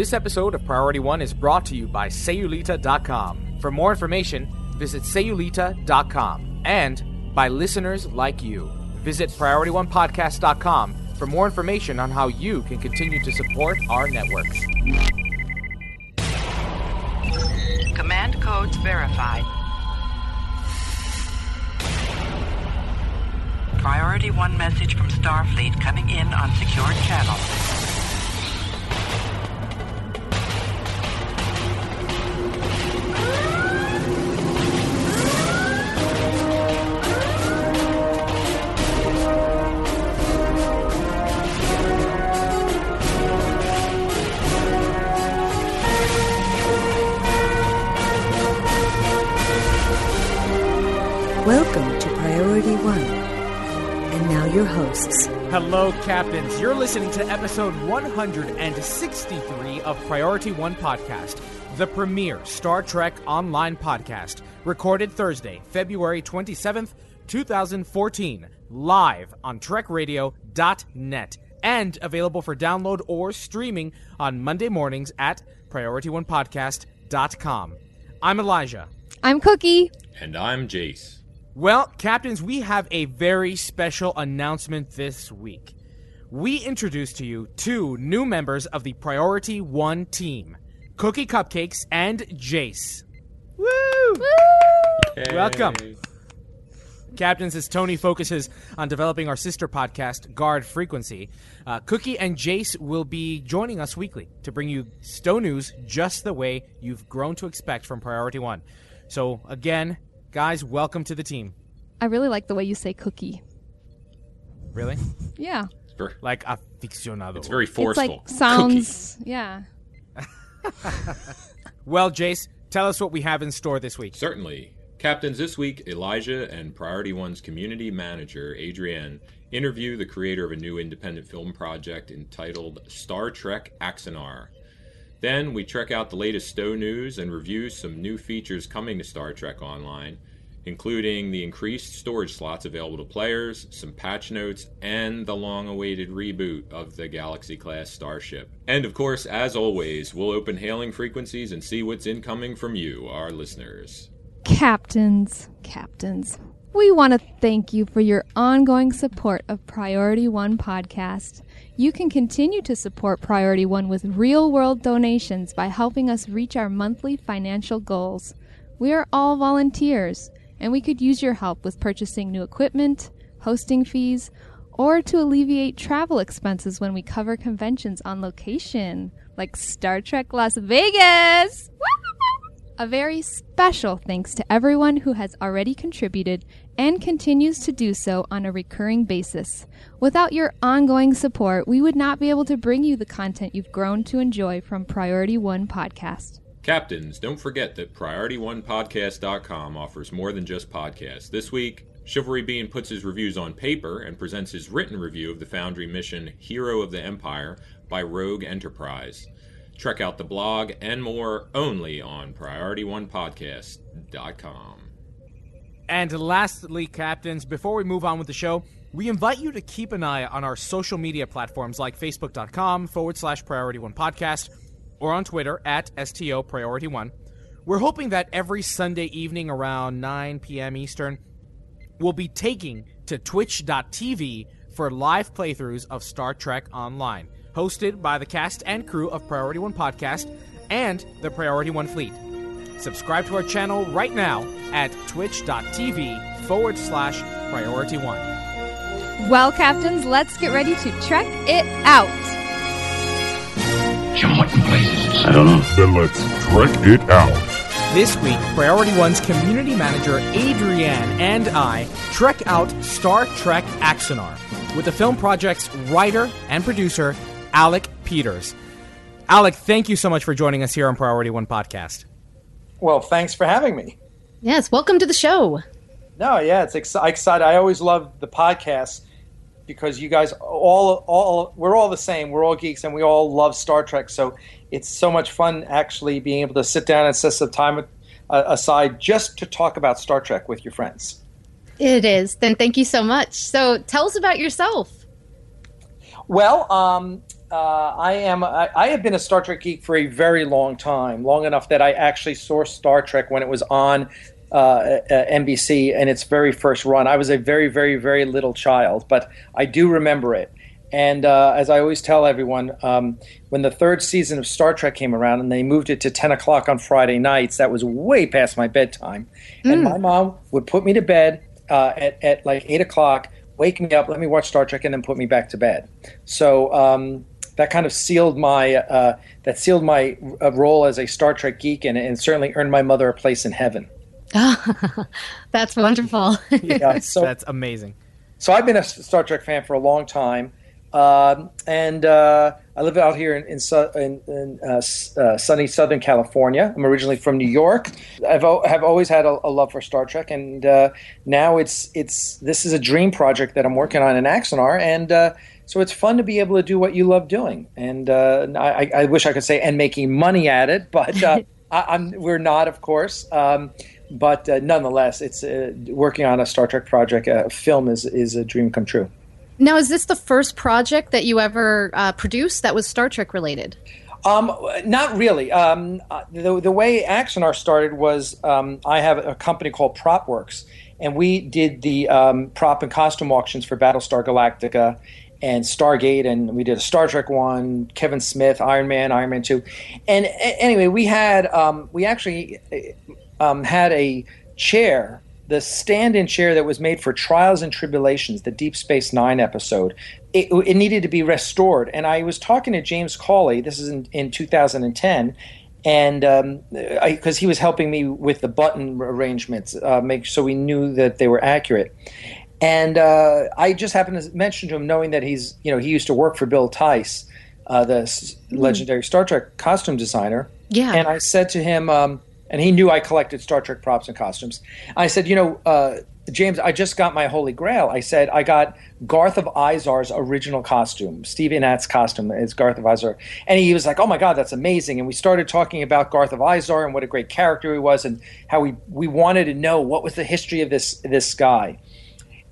This episode of Priority One is brought to you by Sayulita.com. For more information, visit Sayulita.com and by listeners like you. Visit PriorityOnePodcast.com for more information on how you can continue to support our networks. Command codes verified. Priority 1 message from Starfleet coming in on secured channel. Your hosts. Hello, Captains. You're listening to episode 163 of Priority One Podcast, the premier Star Trek online podcast, recorded Thursday, February 27th, 2014, live on TrekRadio.net and available for download or streaming on Monday mornings at PriorityOnePodcast.com. I'm Elijah. I'm Cookie. And I'm Jace. Well, captains, we have a very special announcement this week. We introduce to you two new members of the Priority One team Cookie Cupcakes and Jace. Woo! Welcome. Captains, as Tony focuses on developing our sister podcast, Guard Frequency, uh, Cookie and Jace will be joining us weekly to bring you Stow News just the way you've grown to expect from Priority One. So, again, guys, welcome to the team. I really like the way you say cookie. Really? Yeah. Like aficionado. it's very forceful. It's like sounds. Yeah. Well, Jace, tell us what we have in store this week. Certainly. Captains, this week, Elijah and Priority One's community manager, Adrienne, interview the creator of a new independent film project entitled Star Trek Axanar. Then we check out the latest Stow news and review some new features coming to Star Trek Online, including the increased storage slots available to players, some patch notes, and the long awaited reboot of the Galaxy class starship. And of course, as always, we'll open hailing frequencies and see what's incoming from you, our listeners. Captains, captains, we want to thank you for your ongoing support of Priority One podcast. You can continue to support Priority One with real world donations by helping us reach our monthly financial goals. We are all volunteers, and we could use your help with purchasing new equipment, hosting fees, or to alleviate travel expenses when we cover conventions on location, like Star Trek Las Vegas. A very special thanks to everyone who has already contributed and continues to do so on a recurring basis. Without your ongoing support, we would not be able to bring you the content you've grown to enjoy from Priority One Podcast. Captains, don't forget that PriorityOnePodcast.com offers more than just podcasts. This week, Chivalry Bean puts his reviews on paper and presents his written review of the Foundry mission Hero of the Empire by Rogue Enterprise. Check out the blog and more only on PriorityOnePodcast.com. And lastly, captains, before we move on with the show, we invite you to keep an eye on our social media platforms like facebook.com forward slash priority one podcast or on Twitter at STO priority one. We're hoping that every Sunday evening around 9 p.m. Eastern, we'll be taking to twitch.tv for live playthroughs of Star Trek Online, hosted by the cast and crew of Priority One Podcast and the Priority One Fleet. Subscribe to our channel right now at twitch.tv forward slash priority one. Well, Captains, let's get ready to trek it out. Jim, what places? I don't know. Then let's trek it out. This week, Priority One's community manager Adrienne and I trek out Star Trek Axanar with the film project's writer and producer, Alec Peters. Alec, thank you so much for joining us here on Priority One Podcast. Well, thanks for having me. Yes, welcome to the show. No, yeah, it's ex- excited. I always love the podcast because you guys all all we're all the same. We're all geeks and we all love Star Trek. So it's so much fun actually being able to sit down and set some time aside just to talk about Star Trek with your friends. It is. Then thank you so much. So tell us about yourself. Well, um, Uh, I am. I, I have been a Star Trek geek for a very long time, long enough that I actually saw Star Trek when it was on uh, uh, NBC in its very first run. I was a very, very, very little child, but I do remember it. And uh, as I always tell everyone, um, when the third season of Star Trek came around and they moved it to 10 o'clock on Friday nights, that was way past my bedtime. And my mom would put me to bed uh, at, at like 8 o'clock, wake me up, let me watch Star Trek, and then put me back to bed. So um, that kind of sealed my uh, that sealed my uh, role as a Star Trek geek, and, and certainly earned my mother a place in heaven. That's wonderful. Yeah, so That's amazing. so I've been a Star Trek fan for a long time, um, and uh, I live out here in in, su- in, in uh, uh, sunny Southern California. I'm originally from New York. I've o- have always had a, a love for Star Trek, and uh, now it's it's this is a dream project that I'm working on in Axanar, and uh, so it's fun to be able to do what you love doing. And uh, I, I wish I could say and making money at it, but uh, I, I'm we're not, of course. Um, but uh, nonetheless, it's uh, working on a Star Trek project. A film is is a dream come true. now, is this the first project that you ever uh, produced that was Star Trek related? Um, not really. Um, uh, the, the way Axanar started was um, I have a company called PropWorks, and we did the um, prop and costume auctions for Battlestar Galactica and Stargate, and we did a Star Trek one, Kevin Smith, Iron Man, Iron Man two, and a- anyway, we had um, we actually um, had a chair, the stand-in chair that was made for Trials and Tribulations, the Deep Space Nine episode. It, it needed to be restored, and I was talking to James Cawley. This is in, in 2010. And because he was helping me with the button arrangements, uh, make so we knew that they were accurate. And uh, I just happened to mention to him, knowing that he's, you know, he used to work for Bill Theiss, uh, the s- legendary Star Trek costume designer. Yeah. And I said to him, um, and he knew I collected Star Trek props and costumes. I said, you know, uh, James, I just got my holy grail. I said I got Garth of Izar's original costume. Steve Ihnat's costume is Garth of Izar, and he was like, "Oh my God, that's amazing!" And we started talking about Garth of Izar and what a great character he was, and how we we wanted to know what was the history of this this guy.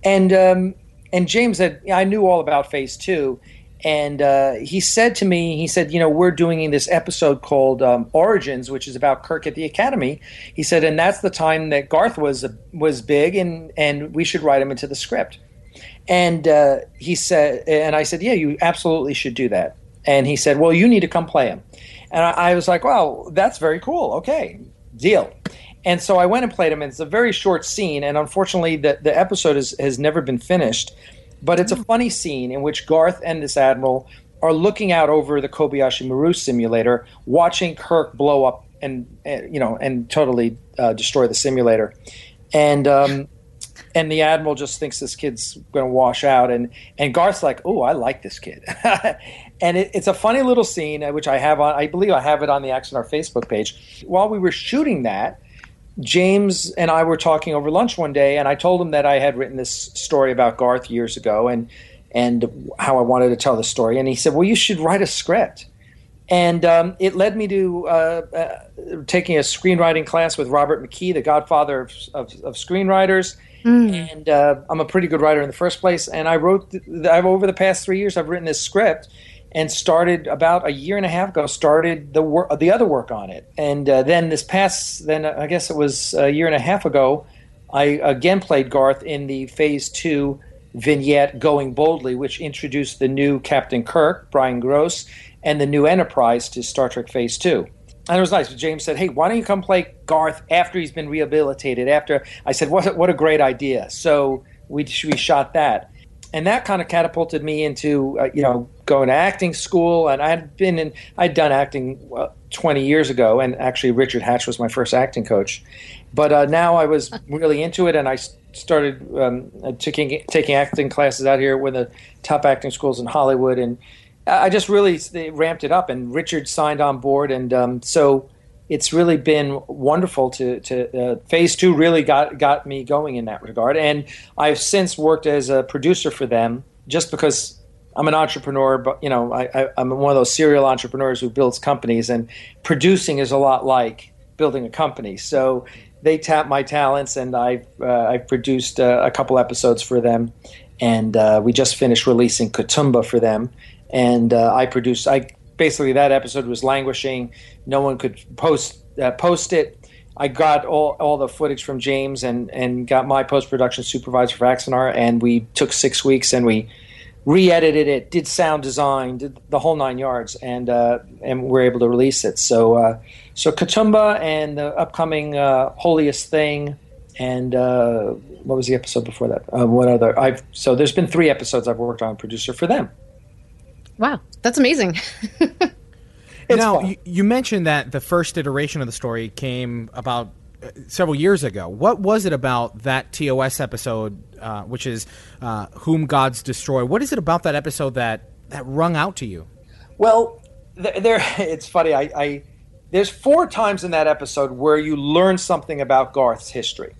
And um, and James said, yeah, I knew all about Phase Two, and uh, he said to me, he said, you know, we're doing this episode called um, Origins, which is about Kirk at the Academy. He said, and that's the time that Garth was was big, and and we should write him into the script. And uh, he said, and I said, yeah, you absolutely should do that. And he said, well, you need to come play him. And I, I was like, well, that's very cool. Okay, deal. And so I went and played him. And it's a very short scene, and unfortunately, the the episode is, has never been finished. But it's a funny scene in which Garth and this admiral are looking out over the Kobayashi Maru simulator, watching Kirk blow up and, and you know and totally uh, destroy the simulator, and um, and the admiral just thinks this kid's going to wash out, and and Garth's like, oh, I like this kid, and it, it's a funny little scene uh, which I have on, I believe I have it on the Axanar Facebook page. While we were shooting that. James and I were talking over lunch one day, and I told him that I had written this story about Garth years ago, and and how I wanted to tell the story. And he said, "Well, you should write a script." And um, it led me to uh, uh, taking a screenwriting class with Robert McKee, the godfather of, of, of screenwriters. And uh, I'm a pretty good writer in the first place. And I wrote, th- I've over the past three years, I've written this script and started about a year and a half ago. Started the work, the other work on it, and uh, then this past, then I guess it was a year and a half ago, I again played Garth in the Phase Two vignette "Going Boldly," which introduced the new Captain Kirk, Brian Gross, and the new Enterprise to Star Trek Phase Two. And it was nice. James said, "Hey, why don't you come play Garth after he's been rehabilitated?" After I said, "What? a- What a great idea!" So we we shot that, and that kind of catapulted me into uh, you know going to acting school. And I'd been in, I'd done acting uh, 20 years ago, and actually Richard Hatch was my first acting coach. But uh, now I was really into it, and i started um, uh, taking taking acting classes out here with the top acting schools in Hollywood, and I I just really they ramped it up. And Richard signed on board, and um, so it's really been wonderful to, to uh, phase two really got got me going in that regard. And i've since worked as a producer for them just because i'm an entrepreneur but you know I, i'm one of those serial entrepreneurs who builds companies and producing is a lot like building a company. So they tap my talents and i've uh, i've produced uh, a couple episodes for them. And uh, we just finished releasing Kitumba for them. And uh, I produced. I basically that episode was languishing. No one could post uh, post it. I got all, all the footage from James and, and got my post production supervisor for Axanar, and we took six weeks and we re-edited it, did sound design, did the whole nine yards, and uh, and we're able to release it. So uh, so Kitumba and the upcoming uh, Holiest Thing, and uh, what was the episode before that? Uh, what other? I've so there's been three episodes I've worked on producer for them. Wow, that's amazing. now, you, you, mentioned that the first iteration of the story came about uh, several years ago. What was it about that TOS episode, uh, which is uh, "Whom Gods Destroy"? What is it about that episode that that rung out to you? Well, there, there it's funny. I, I there's four times in that episode where you learn something about Garth's history.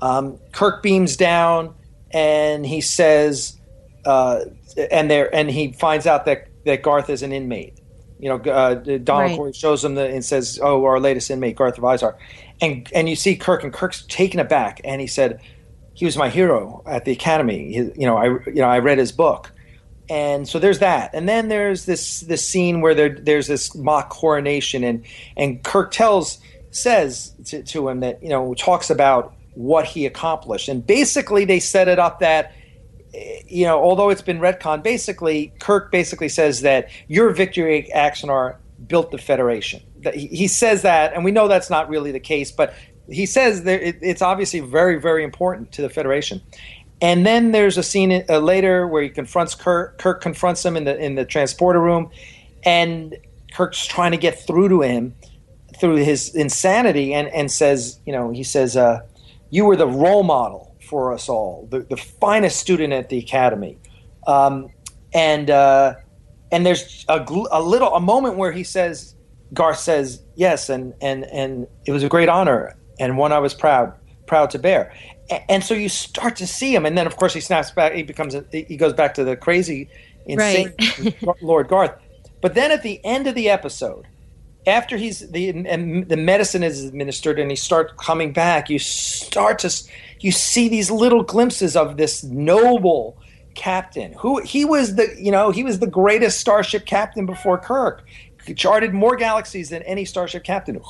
Um, Kirk beams down and he says, uh, and there, and he finds out that that Garth is an inmate you know, uh, Donald right. Cory shows him the, and says, "Oh, our latest inmate, Garth of Izar," and and you see Kirk, and Kirk's taken aback, and he said, "He was my hero at the academy. He, you know, I you know I read his book." And so there's that, and then there's this this scene where there there's this mock coronation, and and Kirk tells says to, to him that you know talks about what he accomplished, and basically they set it up that you know, although it's been retcon, basically Kirk basically says that your victory at Axanar built the Federation. He says that, and we know that's not really the case, but he says that it's obviously very, very important to the Federation. And then there's a scene uh, later where he confronts Kirk. Kirk confronts him in the in the transporter room, and Kirk's trying to get through to him through his insanity, and and says, you know, he says, uh, "You were the role model for us all, the, the finest student at the academy. Um, and uh, and there's a, a little a moment where he says, Garth says yes, and and and it was a great honor and one I was proud proud to bear. And, and so you start to see him, and then of course he snaps back. He becomes a, he goes back to the crazy, insane right. Lord Garth. But then at the end of the episode, after he's the the medicine is administered and he starts coming back, you start to you see these little glimpses of this noble captain who he was the you know he was the greatest starship captain before Kirk. He charted more galaxies than any starship captain.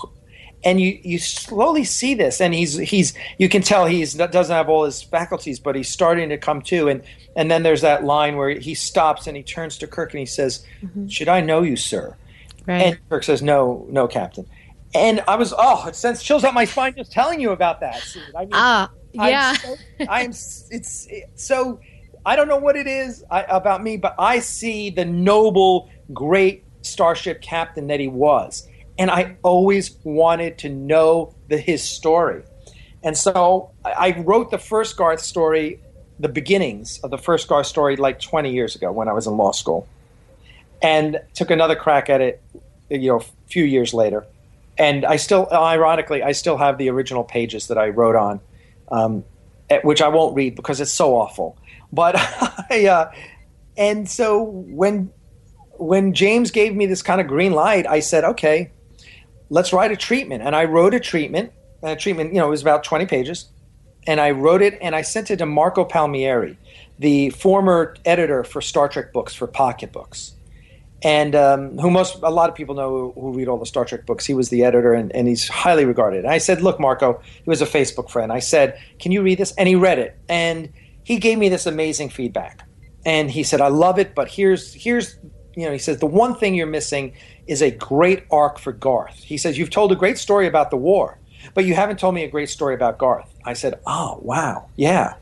And you, you slowly see this, and he's he's you can tell he's doesn't have all his faculties, but he's starting to come to. And and then there's that line where he stops and he turns to Kirk and he says, mm-hmm. "Should I know you, sir?" Right. And Kirk says, "No, no, Captain." And I was oh, it sends chills up my spine just telling you about that. I mean, ah, yeah. I'm it's, it's so I don't know what it is I, about me, but I see the noble, great starship captain that he was, and I always wanted to know the his story. And so I, I wrote the first Garth story, the beginnings of the first Garth story, like 20 years ago when I was in law school, and took another crack at it, you know, a few years later. And I still, ironically, I still have the original pages that I wrote on um, which I won't read because it's so awful. But I, uh, and so when when James gave me this kind of green light, I said, okay, let's write a treatment. And I wrote a treatment. A treatment, you know, it was about 20 pages. And I wrote it and I sent it to Marco Palmieri, the former editor for Star Trek books for Pocket Books and um, who most a lot of people know who, who, read all the Star Trek books. He was the editor, and, and he's highly regarded. And I said, "Look, Marco," he was a Facebook friend. I said, "Can you read this?" And he read it, and he gave me this amazing feedback. And he said, "I love it, but here's here's you know," he says, "The one thing you're missing is a great arc for Garth." He says, "You've told a great story about the war, but you haven't told me a great story about Garth." I said, "Oh, wow, yeah."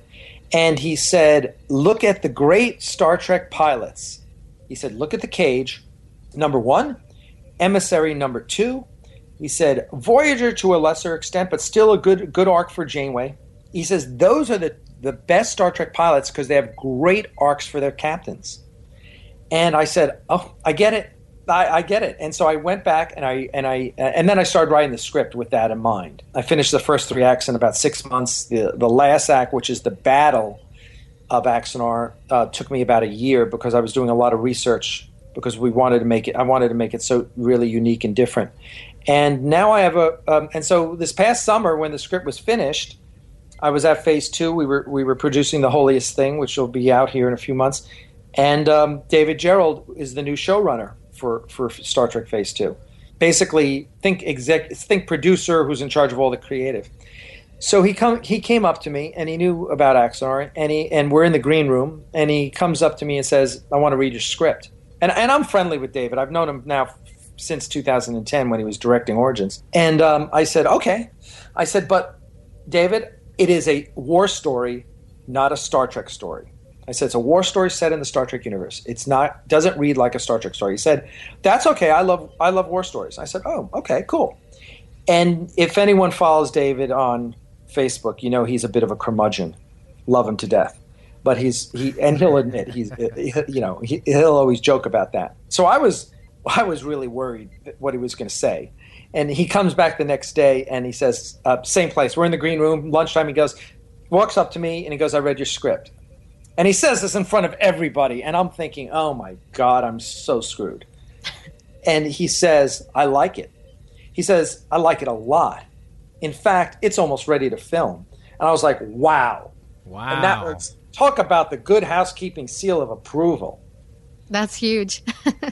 And he said, "Look at the great Star Trek pilots." He said, look at the cage. Number one, emissary number two. He said, Voyager to a lesser extent, but still a good good arc for Janeway. He says those are the, the best Star Trek pilots because they have great arcs for their captains. And I said, Oh, I get it. I, I, get it. And so I went back and I and I uh, and then I started writing the script with that in mind. I finished the first three acts in about six months. The the last act, which is the battle of Axanar uh, took me about a year because I was doing a lot of research because we wanted to make it. I wanted to make it so really unique and different. And now I have a. Um, and so this past summer, when the script was finished, I was at phase two. We were we were producing the holiest thing, which will be out here in a few months. And um, David Gerrold is the new showrunner for, for Star Trek Phase 2. Basically, think exec, think producer who's in charge of all the creative. So he come he came up to me and he knew about Axanar and he and we're in the green room and he comes up to me and says, "I want to read your script." And and I'm friendly with David. I've known him now since 2010 when he was directing Origins. And um, I said, "Okay." I said, "But David, it is a war story, not a Star Trek story." I said it's a war story set in the Star Trek universe. It's not doesn't read like a Star Trek story. He said, "That's okay. I love I love war stories." I said, "Oh, okay, cool." And if anyone follows David on Facebook, you know he's a bit of a curmudgeon. Love him to death, but he's he and he'll admit he's you know he, he'll always joke about that. So I was I was really worried what he was going to say. And he comes back the next day and he says, uh, same place. We're in the green room, lunchtime. He goes, walks up to me and he goes, I read your script. And he says this in front of everybody. And I'm thinking, oh my God, I'm so screwed. And he says, I like it. He says, I like it a lot. In fact, it's almost ready to film. And I was like, wow. Wow. And that was, talk about the good housekeeping seal of approval. That's huge.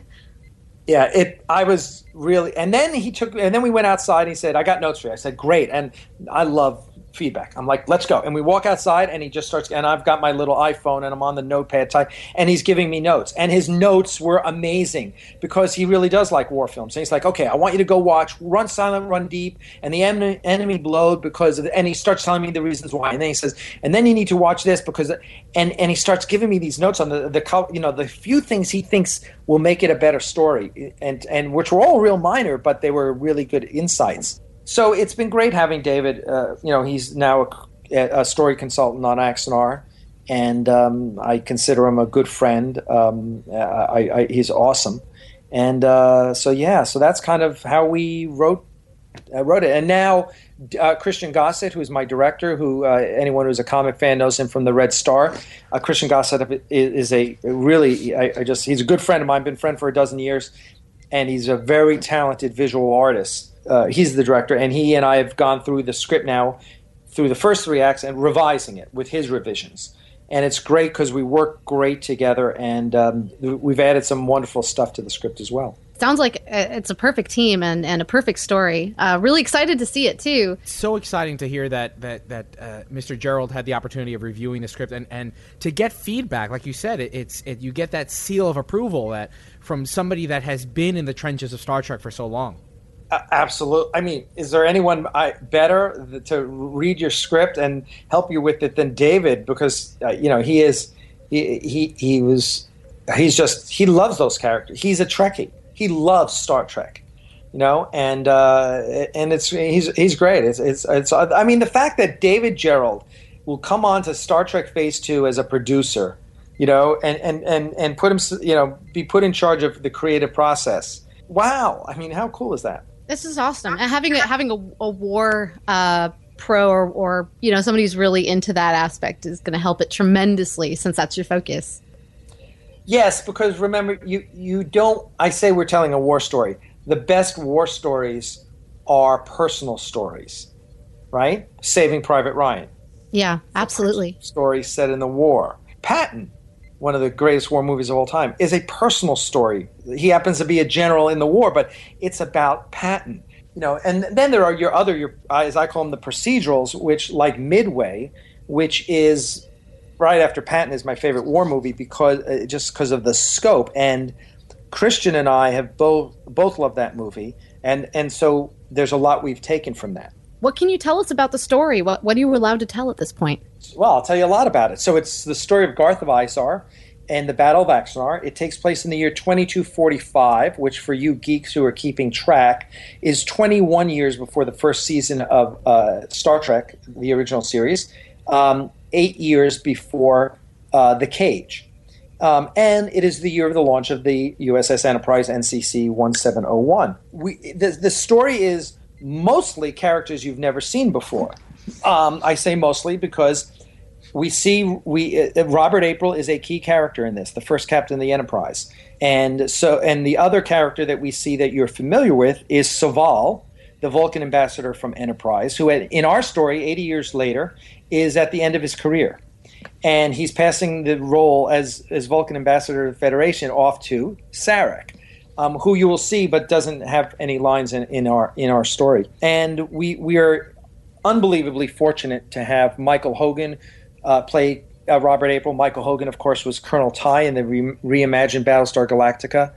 Yeah, it. I was really, and then he took, and then we went outside. and He said, "I got notes for you." I said, "Great," and I love feedback. I'm like, "Let's go," and we walk outside, and he just starts, and I've got my little iPhone, and I'm on the notepad type, and he's giving me notes, and his notes were amazing because he really does like war films. And he's like, "Okay, I want you to go watch Run Silent, Run Deep, and the enemy, enemy Below because," of, and he starts telling me the reasons why, and then he says, "And then you need to watch this because," and and he starts giving me these notes on the the you know the few things he thinks will make it a better story, and and which were all real minor, but they were really good insights. So it's been great having David. Uh, you know, he's now a, a story consultant on Axanar, and um, I consider him a good friend. Um, I, I, he's awesome, and uh, so yeah, so that's kind of how we wrote uh, wrote it. And now uh, Christian Gossett, who's my director, who uh, anyone who's a comic fan knows him from the Red Star. Uh, Christian Gossett is a really, I, I, just he's a good friend of mine. Been friend for a dozen years, and he's a very talented visual artist. Uh, he's the director, and he and I have gone through the script now, through the first three acts, and revising it with his revisions. And it's great because we work great together, and um, we've added some wonderful stuff to the script as well sounds like it's a perfect team and, and a perfect story. Uh, really excited to see it too. So exciting to hear that that that uh, Mr. Gerrold had the opportunity of reviewing the script and, and to get feedback. Like you said, it, it's it, you get that seal of approval that from somebody that has been in the trenches of Star Trek for so long. Uh, absolutely. I mean, is there anyone I, better to read your script and help you with it than David? Because uh, you know he is he, he he was he's just he loves those characters. He's a Trekkie he loves Star Trek, you know, and uh, and it's he's he's great. It's, it's it's I mean the fact that David Gerrold will come on to Star Trek Phase Two as a producer, you know, and and and and put him you know be put in charge of the creative process. Wow, I mean, how cool is that? This is awesome, and having a, having a, a war. Uh, pro or, or you know somebody who's really into that aspect is going to help it tremendously since that's your focus Yes, because remember, you you don't. I say we're telling a war story. The best war stories are personal stories, right? Saving Private Ryan. Yeah, absolutely. Story set in the war. Patton, one of the greatest war movies of all time, is a personal story. He happens to be a general in the war, but it's about Patton. You know, and then there are your other, your as I call them, the procedurals, which like Midway, which is right after Patton is my favorite war movie because uh, just because of the scope. And Christian and I have both both loved that movie, and and so there's a lot we've taken from that. What can you tell us about the story? What what are you allowed to tell at this point? Well, I'll tell you a lot about it. So it's the story of Garth of Izar and the Battle of Axanar. It takes place in the year 2245, which for you geeks who are keeping track is 21 years before the first season of uh, Star Trek, the original series. Um, eight years before uh, The Cage. Um, and it is the year of the launch of the USS Enterprise NCC 1701. We, the, the story is mostly characters you've never seen before. Um, I say mostly because we see we uh, Robert April is a key character in this, the first captain of the Enterprise, and so and the other character that we see that you're familiar with is Soval, the Vulcan ambassador from Enterprise, who in our story, 80 years later, is at the end of his career. and he's passing the role as as Vulcan ambassador to the Federation off to Sarek. Um, who you will see, but doesn't have any lines in, in our in our story. And we we are unbelievably fortunate to have Michael Hogan uh, play uh, Robert April. Michael Hogan, of course, was Colonel Tigh in the re- reimagined Battlestar Galactica.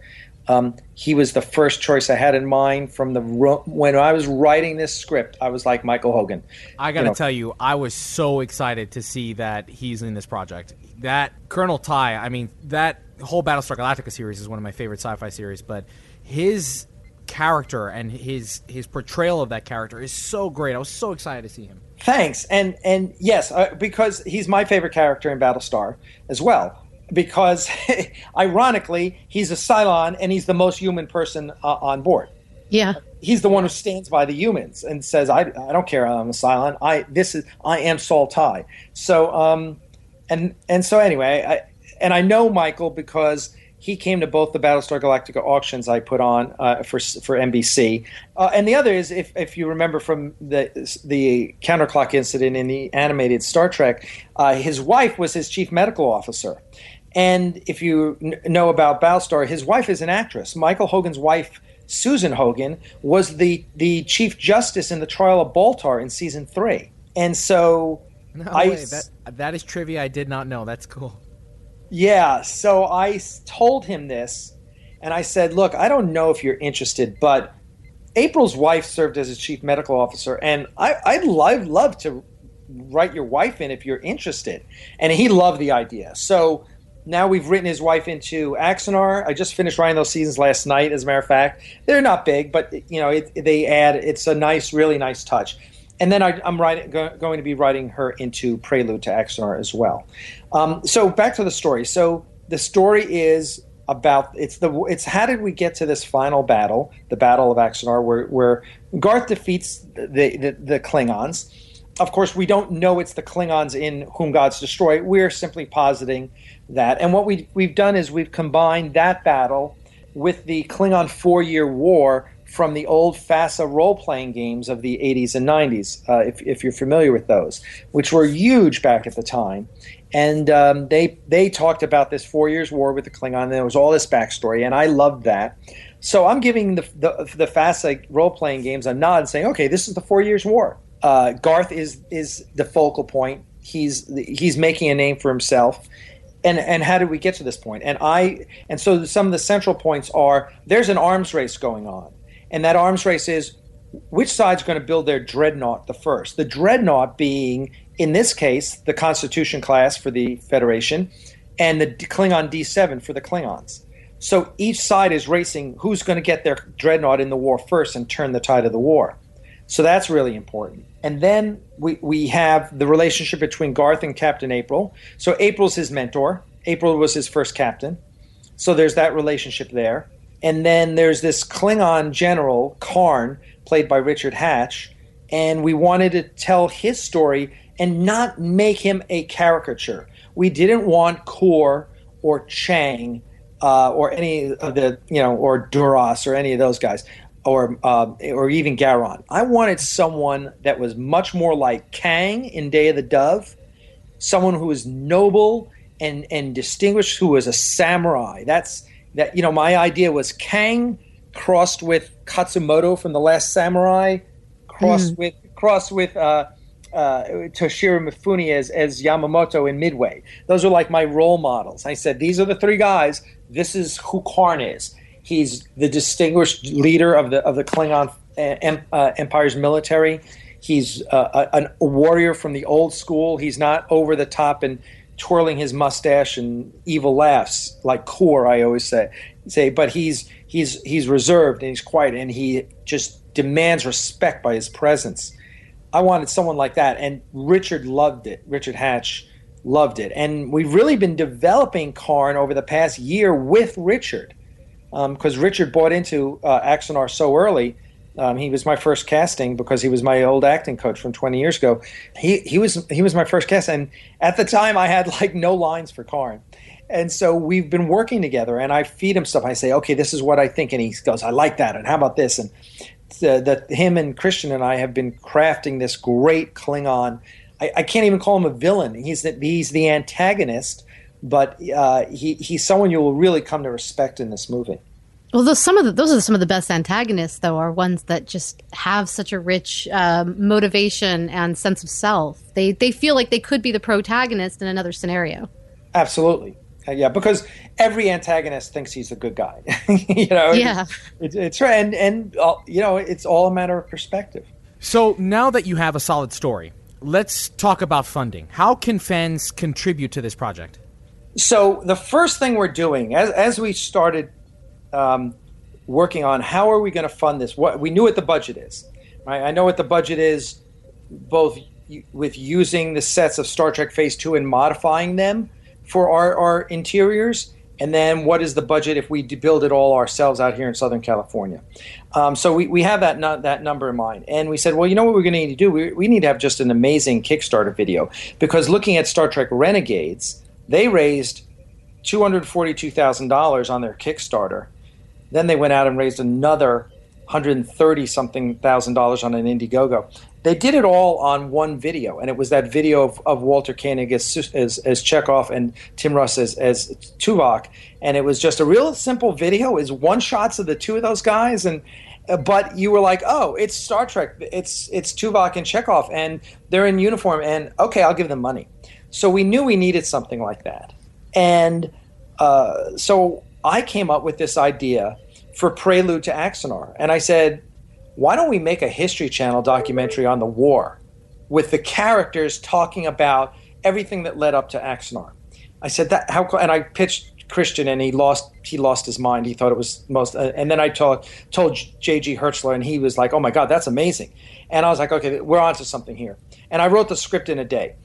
Um, he was the first choice I had in mind from the ro- when I was writing this script. I was like Michael Hogan. I got to You know. tell you, I was so excited to see that he's in this project. That Colonel Tigh, I mean, that whole Battlestar Galactica series is one of my favorite sci-fi series, but his character and his his portrayal of that character is so great. I was so excited to see him. Thanks, and and yes, uh, because he's my favorite character in Battlestar as well. Because ironically, he's a Cylon and he's the most human person uh, on board. Yeah. He's the one who stands by the humans and says, "I, I don't care. I'm a Cylon. I this is I am Saul Tigh." So um, and and so anyway, I, and I know Michael because he came to both the Battlestar Galactica auctions I put on uh, for for NBC, uh, and the other is if, if you remember from the the counterclock incident in the animated Star Trek, uh, his wife was his chief medical officer, and if you kn- know about Battlestar, his wife is an actress. Michael Hogan's wife. Susan Hogan was the, the chief justice in the trial of Baltar in season three, and so No I way. That that is trivia I did not know. That's cool. Yeah, so I told him this, and I said, "Look, I don't know if you're interested, but April's wife served as a chief medical officer, and I, I'd love love to write your wife in if you're interested." And he loved the idea. So now we've written his wife into Axanar. I just finished writing those seasons last night. As a matter of fact, they're not big, but you know, it, they add. It's a nice, really nice touch. And then I, I'm writing, go, going to be writing her into Prelude to Axanar as well. Um, so back to the story. So the story is about it's the it's how did we get to this final battle, the Battle of Axanar, where where Garth defeats the the, the Klingons. Of course, we don't know it's the Klingons in whom gods destroy. We're simply positing that. And what we we've done is we've combined that battle with the Klingon four year war from the old FASA role playing games of the 80s and 90s, uh, if, if you're familiar with those, which were huge back at the time. And um, they they talked about this four years war with the Klingon. And there was all this backstory, and I loved that. So I'm giving the the, the FASA role playing games a nod, saying, okay, this is the four years war. Uh, Garth is is the focal point. He's he's making a name for himself and and how did we get to this point and i and so some of the central points are there's an arms race going on and that arms race is which side's going to build their dreadnought the first the dreadnought being in this case the constitution class for the federation and the klingon d7 for the klingons so each side is racing who's going to get their dreadnought in the war first and turn the tide of the war so that's really important. And then we, we have the relationship between Garth and Captain April. So April's his mentor. April was his first captain. So there's that relationship there. And then there's this Klingon general, Kharn, played by Richard Hatch. And we wanted to tell his story and not make him a caricature. We didn't want Kor or Chang uh, or any of the, you know, or Duras or any of those guys or uh, or even Gowron. I wanted someone that was much more like Kang in Day of the Dove, someone who was noble and and distinguished, who was a samurai. That's that. You know, my idea was Kang crossed with Katsumoto from the Last Samurai, crossed with crossed with. Uh, uh, Toshiro Mifune as, as Yamamoto in Midway. Those are like my role models. I said, these are the three guys. This is who Kharn is. He's the distinguished leader of the of the Klingon uh, uh, Empire's military. He's uh, a, a warrior from the old school. He's not over the top and twirling his mustache and evil laughs like Kor I always say say, but he's he's he's reserved and he's quiet and he just demands respect by his presence. I wanted someone like that, and Richard loved it. Richard Hatch loved it, and we've really been developing Kharn over the past year with Richard because um, Richard bought into uh, Axanar so early. Um, he was my first casting because he was my old acting coach from 20 years ago. He he was he was my first cast, and at the time I had like no lines for Kharn, and so we've been working together. And I feed him stuff. I say, okay, this is what I think, and he goes, I like that, and how about this? And the him and Christian and I have been crafting this great Klingon I, I can't even call him a villain. He's the, he's the antagonist, but uh, he he's someone you will really come to respect in this movie. Well, those some of the, those are some of the best antagonists, though, are ones that just have such a rich um, motivation and sense of self. They they feel like they could be the protagonist in another scenario. Absolutely, uh, yeah, because every antagonist thinks he's a good guy. you know, Yeah. it's, it's right, and and uh, you know, it's all a matter of perspective. So now that you have a solid story, let's talk about funding. How can fans contribute to this project? So the first thing we're doing, as as we started um, working on how are we going to fund this, what we knew what the budget is. Right? I know what the budget is, both with using the sets of Star Trek Phase Two and modifying them for our, our interiors, and then what is the budget if we build it all ourselves out here in Southern California. Um, so we, we have that that number in mind, and we said, well, you know what we're going to need to do? We, we need to have just an amazing Kickstarter video because looking at Star Trek Renegades, they raised two hundred forty-two thousand dollars on their Kickstarter. Then they went out and raised another hundred and thirty something thousand dollars on an Indiegogo. They did it all on one video, and it was that video of, of Walter Koenig as, as as Chekov and Tim Russ as as Tuvok, and it was just a real simple video. Is one shots of the two of those guys, and uh, but you were like, oh, it's Star Trek. It's it's Tuvok and Chekov, and they're in uniform, and okay, I'll give them money. So we knew we needed something like that, and uh, so I came up with this idea for Prelude to Axanar, and I said, why don't we make a History Channel documentary on the war with the characters talking about everything that led up to Axanar? I said that how and I pitched Christian and he lost he lost his mind. He thought it was most uh, and then I told told JG Hertzler and he was like, "Oh my god, that's amazing." And I was like, "Okay, we're onto something here." And I wrote the script in a day.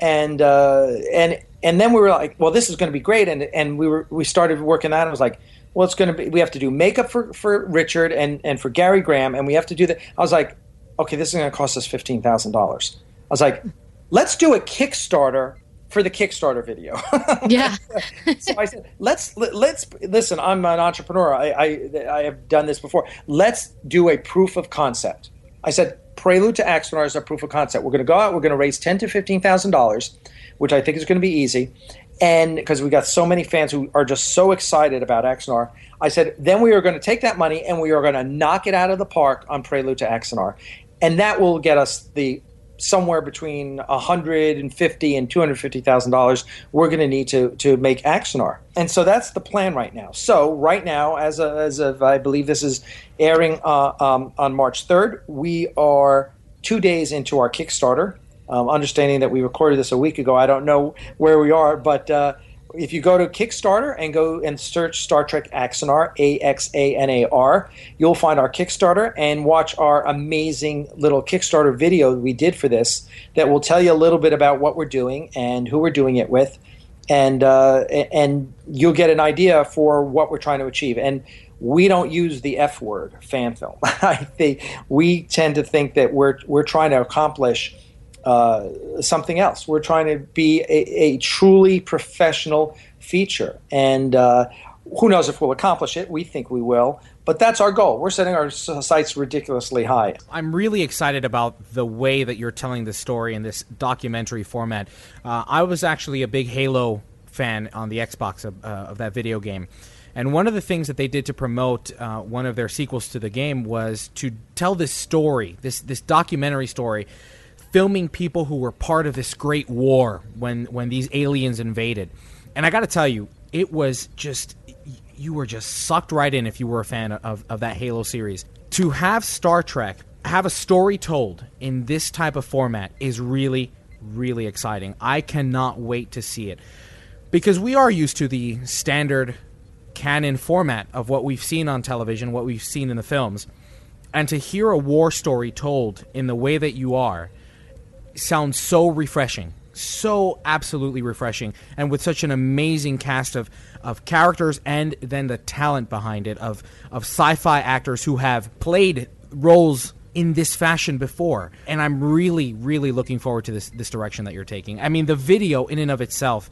And uh, and and then we were like, "Well, this is going to be great." And and we were we started working that. And I was like, "Well, it's going to be we have to do makeup for for Richard and and for Gary Graham and we have to do that." I was like, "Okay, this is going to cost us $15,000." I was like, "Let's do a Kickstarter for the Kickstarter video." Yeah. so I said, let's let, let's listen. I'm an entrepreneur. I, I I have done this before. Let's do a proof of concept. I said, Prelude to Axanar is a proof of concept. We're going to go out. We're going to raise ten to fifteen thousand dollars, which I think is going to be easy. And because we got so many fans who are just so excited about Axanar, I said, then we are going to take that money and we are going to knock it out of the park on Prelude to Axanar, and that will get us the somewhere between 150 and 250 thousand dollars we're going to need to to make Axanar, and so that's the plan right now. So right now, as of, as of I believe this is airing uh, um, on March 3rd, we are two days into our Kickstarter. Um, understanding that we recorded this a week ago, I don't know where we are, but uh, if you go to Kickstarter and go and search Star Trek Axanar, A X A N A R, you'll find our Kickstarter and watch our amazing little Kickstarter video we did for this that will tell you a little bit about what we're doing and who we're doing it with. And uh, and you'll get an idea for what we're trying to achieve. And we don't use the F word, fan film. I think we tend to think that we're we're trying to accomplish uh, something else. We're trying to be a, a truly professional feature, and uh, who knows if we'll accomplish it? We think we will, but that's our goal. We're setting our sights ridiculously high. I'm really excited about the way that you're telling the story in this documentary format. Uh, I was actually a big Halo fan on the Xbox of, uh, of that video game. And one of the things that they did to promote uh, one of their sequels to the game was to tell this story, this this documentary story, filming people who were part of this great war when when these aliens invaded. And I got to tell you, it was just you were just sucked right in if you were a fan of, of that Halo series. To have Star Trek have a story told in this type of format is really, really exciting. I cannot wait to see it. Because we are used to the standard canon format of what we've seen on television, what we've seen in the films. And to hear a war story told in the way that you are sounds so refreshing. So absolutely refreshing. And with such an amazing cast of, of characters and then the talent behind it of, of sci fi actors who have played roles in this fashion before. And I'm really, really looking forward to this, this direction that you're taking. I mean, the video in and of itself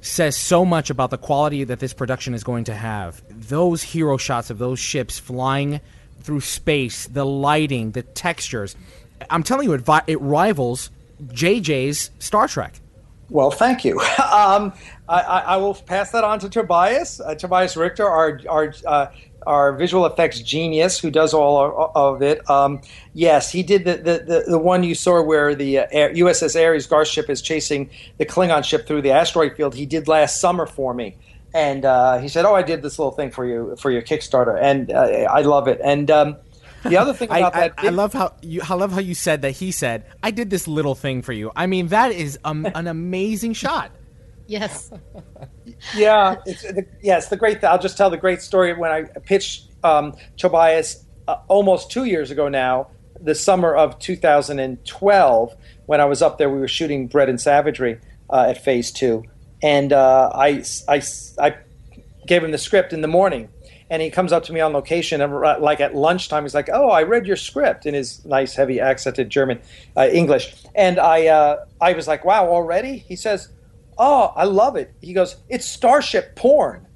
says so much about the quality that this production is going to have. Those hero shots of those ships flying through space, the lighting, the textures. I'm telling you, it, it rivals JJ's Star Trek. Well, thank you. Um, I, I, will pass that on to Tobias, uh, Tobias Richter, our our uh, our visual effects genius who does all of it. Um, yes, he did the, the, the, the, one you saw where the uh, Air, USS Ares Garth ship is chasing the Klingon ship through the asteroid field. He did last summer for me, and uh, he said, "Oh, I did this little thing for you for your Kickstarter," and uh, I love it. And um, the other thing about I, that, I, I, love how you. I love how you said that. He said, "I did this little thing for you." I mean, that is um, an amazing shot. Yes. yeah, it's the, yeah, it's the great. Th- I'll just tell the great story when I pitched um, Tobias uh, almost two years ago now, the summer of 2012, when I was up there. We were shooting Bread and Savagery uh, at Phase Two, and uh, I, I, I gave him the script in the morning. And he comes up to me on location, and like at lunchtime, he's like, "Oh, I read your script" in his nice, heavy accented German, uh, English, and I, uh, I was like, "Wow, already?" He says, oh, I love it. He goes, it's Starship porn.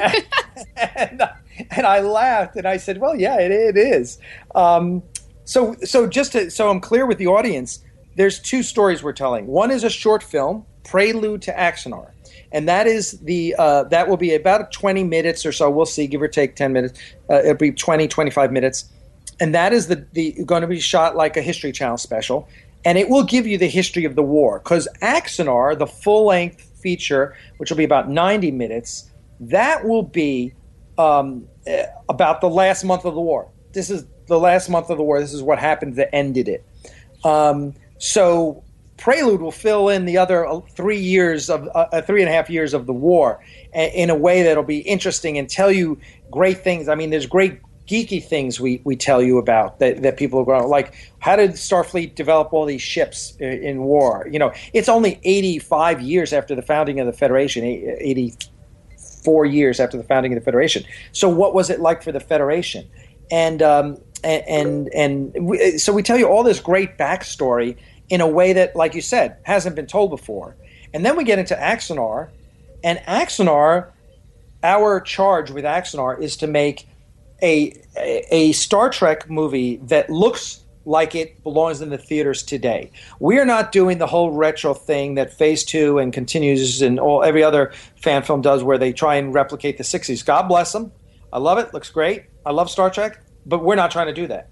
and, and, and, I laughed and I said, well, yeah, it, it is. Um, so, so just to, so I'm clear with the audience, there's two stories we're telling. One is a short film, Prelude to Axanar. And that is the uh, that will be about 20 minutes or so. We'll see, give or take 10 minutes. Uh, it'll be 20, 25 minutes, and that is the, the going to be shot like a History Channel special and it will give you the history of the war. Because Axanar, the full length feature, which will be about 90 minutes, that will be um, eh, about the last month of the war. This is the last month of the war. This is what happened that ended it. Um, so Prelude will fill in the other uh, three years of uh, uh, three and a half years of the war in a way that'll be interesting and tell you great things. I mean, there's great geeky things we, we tell you about that, that people are going like how did starfleet develop all these ships in, in, war? You know it's only 85 years after the founding of the federation 84 years after the founding of the federation. So what was it like for the federation? And um, and and, and we, so we tell you all this great backstory in a way that like you said hasn't been told before and then we get into axanar and axanar our charge with axanar is to make a, a Star Trek movie that looks like it belongs in the theaters today. We are not doing the whole retro thing that Phase Two and continues and all every other fan film does, where they try and replicate the '60s. God bless them. I love it. Looks great. I love Star Trek, but we're not trying to do that.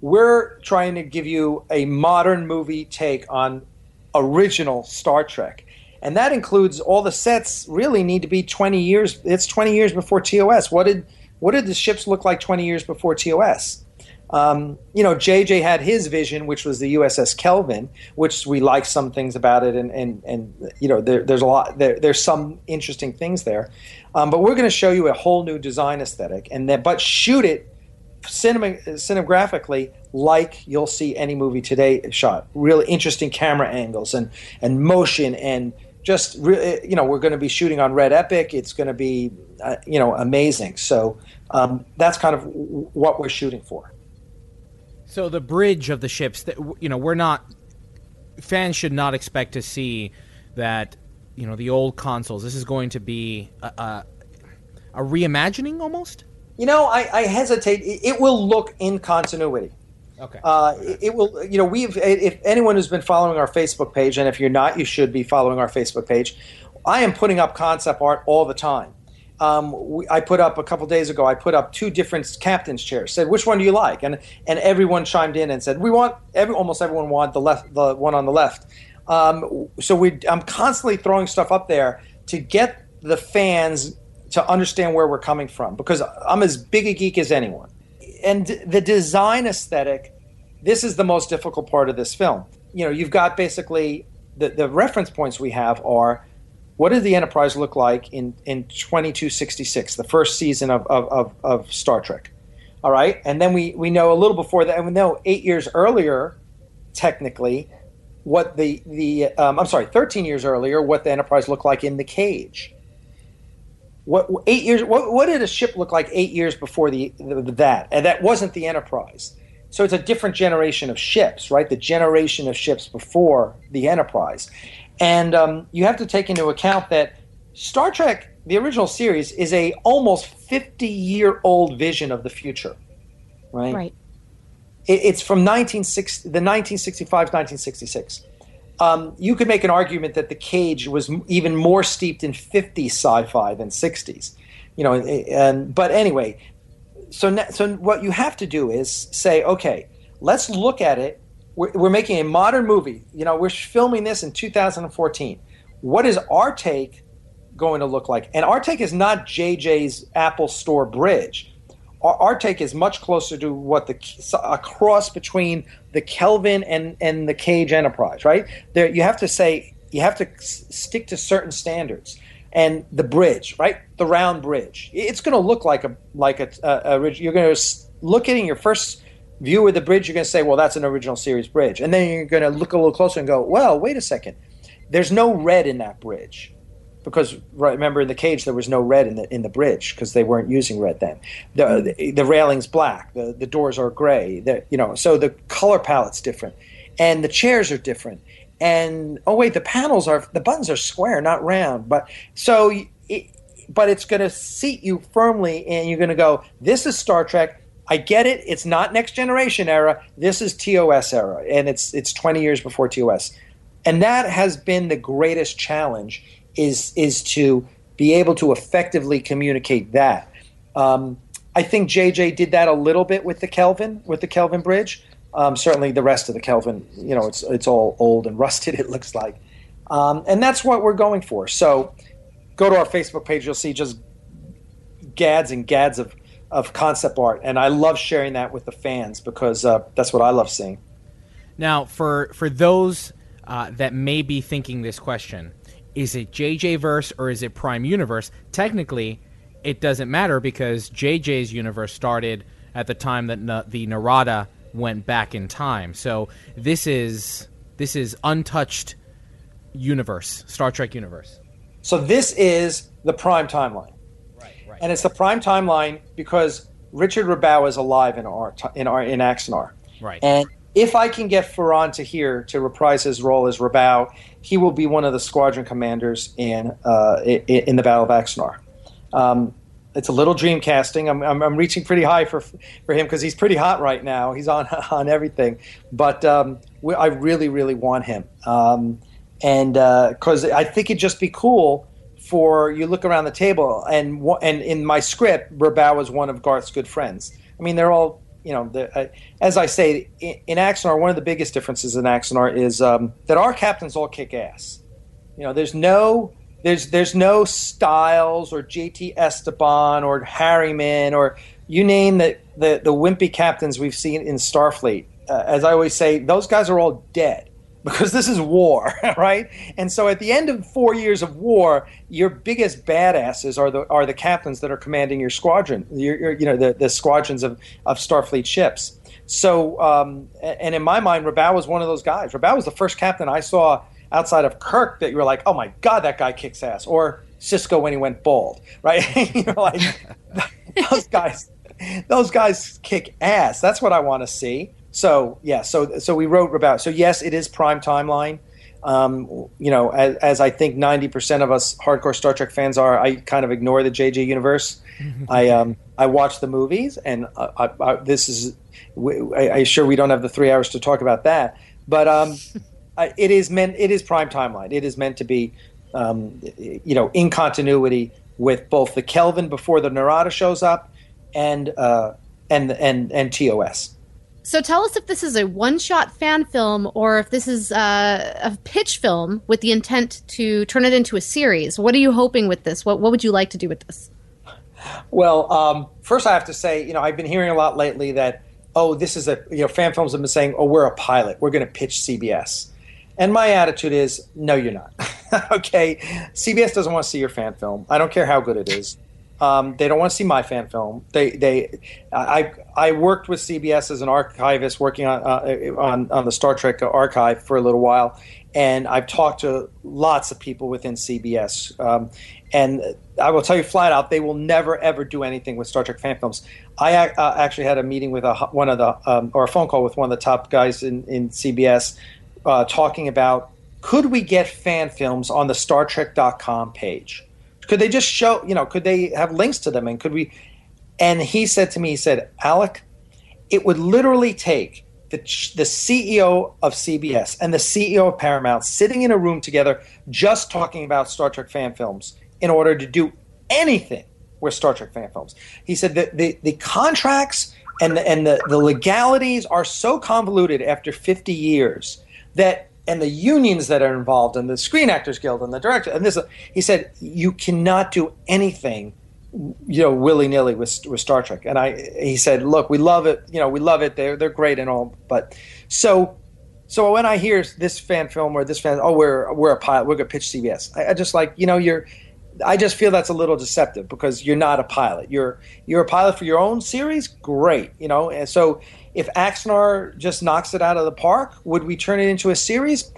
We're trying to give you a modern movie take on original Star Trek. And that includes all the sets really need to be 20 years. It's 20 years before TOS. What did what did the ships look like 20 years before TOS? Um, you know, JJ had his vision, which was the USS Kelvin, which we like some things about it, and and and you know, there, there's a lot, there, there's some interesting things there. Um, but we're going to show you a whole new design aesthetic, and then but shoot it cinema, cinemagraphically like you'll see any movie today shot. Really interesting camera angles and and motion and just re- you know we're going to be shooting on red epic. It's going to be uh, you know amazing. So um, that's kind of what we're shooting for. So the bridge of the ships that you know we're not fans should not expect to see that you know the old consoles. This is going to be a, a, a reimagining almost you know I, I hesitate it, it will look in continuity Okay. Uh, it, it, will, you know, we've, if anyone who's been following our Facebook page, and if you're not, you should be following our Facebook page. I am putting up concept art all the time. Um, we, I put up a couple days ago. I put up two different captains' chairs. Said, "Which one do you like?" And and everyone chimed in and said, "We want every almost everyone wanted the left, the one on the left." Um, so we, I'm constantly throwing stuff up there to get the fans to understand where we're coming from because I'm as big a geek as anyone. And the design aesthetic this is the most difficult part of this film. You know you've got basically the, the reference points we have are what did the enterprise look like in, in 2266 the first season of, of, of, of star trek? All right? And then we, we know a little before that and we know eight years earlier technically what the, the um, i'm sorry 13 years earlier what the enterprise looked like in the cage what eight years? What, what did a ship look like eight years before the, the, that? And that wasn't the Enterprise. So it's a different generation of ships, right? The generation of ships before the Enterprise, and um, you have to take into account that Star Trek, the original series, is a almost fifty year old vision of the future, right? Right. It, it's from 1960, the 1965 1966. Um, you could make an argument that the cage was even more steeped in 50s sci-fi than 60s you know and but anyway so na- so what you have to do is say okay let's look at it. We're, we're making a modern movie you know we're filming this in 2014 what is our take going to look like? And our take is not jj's apple store bridge our, our take is much closer to what the a cross between the Kelvin and and the Cage Enterprise, right? There, you have to say you have to stick to certain standards. And the bridge, right? The round bridge. It's going to look like a like a, a, a you're going to look at in your first view of the bridge. You're going to say, well, that's an original series bridge, and then you're going to look a little closer and go, well, wait a second. There's no red in that bridge because right, remember in the cage there was no red in the in the bridge because they weren't using red then. The, the the railing's black, the the doors are gray. The, you know, so the color palette's different, and the chairs are different. And oh wait, the panels are the buttons are square, not round. But so. It, but it's going to seat you firmly, and you're going to go. This is Star Trek. I get it. It's not next generation era. This is TOS era, and it's it's 20 years before TOS, and that has been the greatest challenge is is to be able to effectively communicate that. Um, I think JJ did that a little bit with the Kelvin with the Kelvin bridge. Um, certainly, the rest of the Kelvin, you know, it's it's all old and rusted. It looks like, um, and that's what we're going for. So, go to our Facebook page. You'll see just gads and gads of of concept art, and I love sharing that with the fans because uh, that's what I love seeing. Now, for for those uh, that may be thinking this question, is it JJ verse or is it Prime Universe? Technically, it doesn't matter because JJ's universe started at the time that Na- the Narada went back in time. So this is this is untouched universe, Star Trek universe. So this is the prime timeline. Right, right. and it's the prime timeline because Richard Robau is alive in our in our in Axanar. Right. And if I can get Faran Tahir to reprise his role as Robau, he will be one of the squadron commanders in uh, in the Battle of Axanar. Um, it's a little dream casting. I'm, I'm, I'm reaching pretty high for for him because he's pretty hot right now. He's on on everything, but um, we, I really really want him, um, and because I think it'd just be cool for you look around the table and and in my script, Robau was one of Garth's good friends. I mean, they're all you know. The, uh, as I say in, in Axanar, one of the biggest differences in Axanar is um, that our captains all kick ass. You know, there's no there's there's no Styles or JT Esteban or Harriman or you name the the, the wimpy captains we've seen in Starfleet. Uh, as I always say, those guys are all dead because this is war, right? And so at the end of four years of war, your biggest badasses are the are the captains that are commanding your squadron, your, your, you know, the, the squadrons of, of Starfleet ships. So, um, and in my mind, Robau was one of those guys. Robau was the first captain I saw outside of Kirk that you were like, oh my god, that guy kicks ass, or Sisko when he went bald, right? you're like, those guys, those guys kick ass. That's what I want to see. So yeah, so so we wrote about. So yes, it is prime timeline. Um, you know, as, as I think ninety percent of us hardcore Star Trek fans are, I kind of ignore the JJ universe. I um, I watch the movies, and I, I, I, this is. I, I sure we don't have the three hours to talk about that, but um, I, it is meant. It is prime timeline. It is meant to be, um, you know, in continuity with both the Kelvin before the Narada shows up, and uh, and and and TOS. So tell us if this is a one-shot fan film or if this is uh, a pitch film with the intent to turn it into a series. What are you hoping with this? What What would you like to do with this? Well, um, first I have to say, you know, I've been hearing a lot lately that, oh, this is a, you know, fan films have been saying, oh, we're a pilot. We're going to pitch CBS. And my attitude is, no, you're not. okay, CBS doesn't want to see your fan film. I don't care how good it is. Um, they don't want to see my fan film. They, they, I, I worked with CBS as an archivist, working on, uh, on, on the Star Trek archive for a little while, and I've talked to lots of people within CBS. Um, and I will tell you flat out, they will never ever do anything with Star Trek fan films. I uh, actually had a meeting with a, one of the, um, or a phone call with one of the top guys in, in CBS, uh, talking about could we get fan films on the Star StarTrek.com page? Could they just show, you know, could they have links to them? And could we? And he said to me, he said, Alec, it would literally take the, the CEO of CBS and the CEO of Paramount sitting in a room together just talking about Star Trek fan films in order to do anything with Star Trek fan films. He said that the, the contracts and the, and the, the legalities are so convoluted after 50 years that and the unions that are involved and the Screen Actors Guild and the director and this he said you cannot do anything you know willy nilly with with Star Trek. And I he said, look, we love it. You know, we love it. They're they're great and all, but so. So when I hear this fan film or this fan, oh, we're we're a pilot, we're gonna pitch CBS. I, I just like you know you're, I just feel that's a little deceptive because you're not a pilot. You're you're a pilot for your own series, great, you know. And so if Axanar just knocks it out of the park, would we turn it into a series?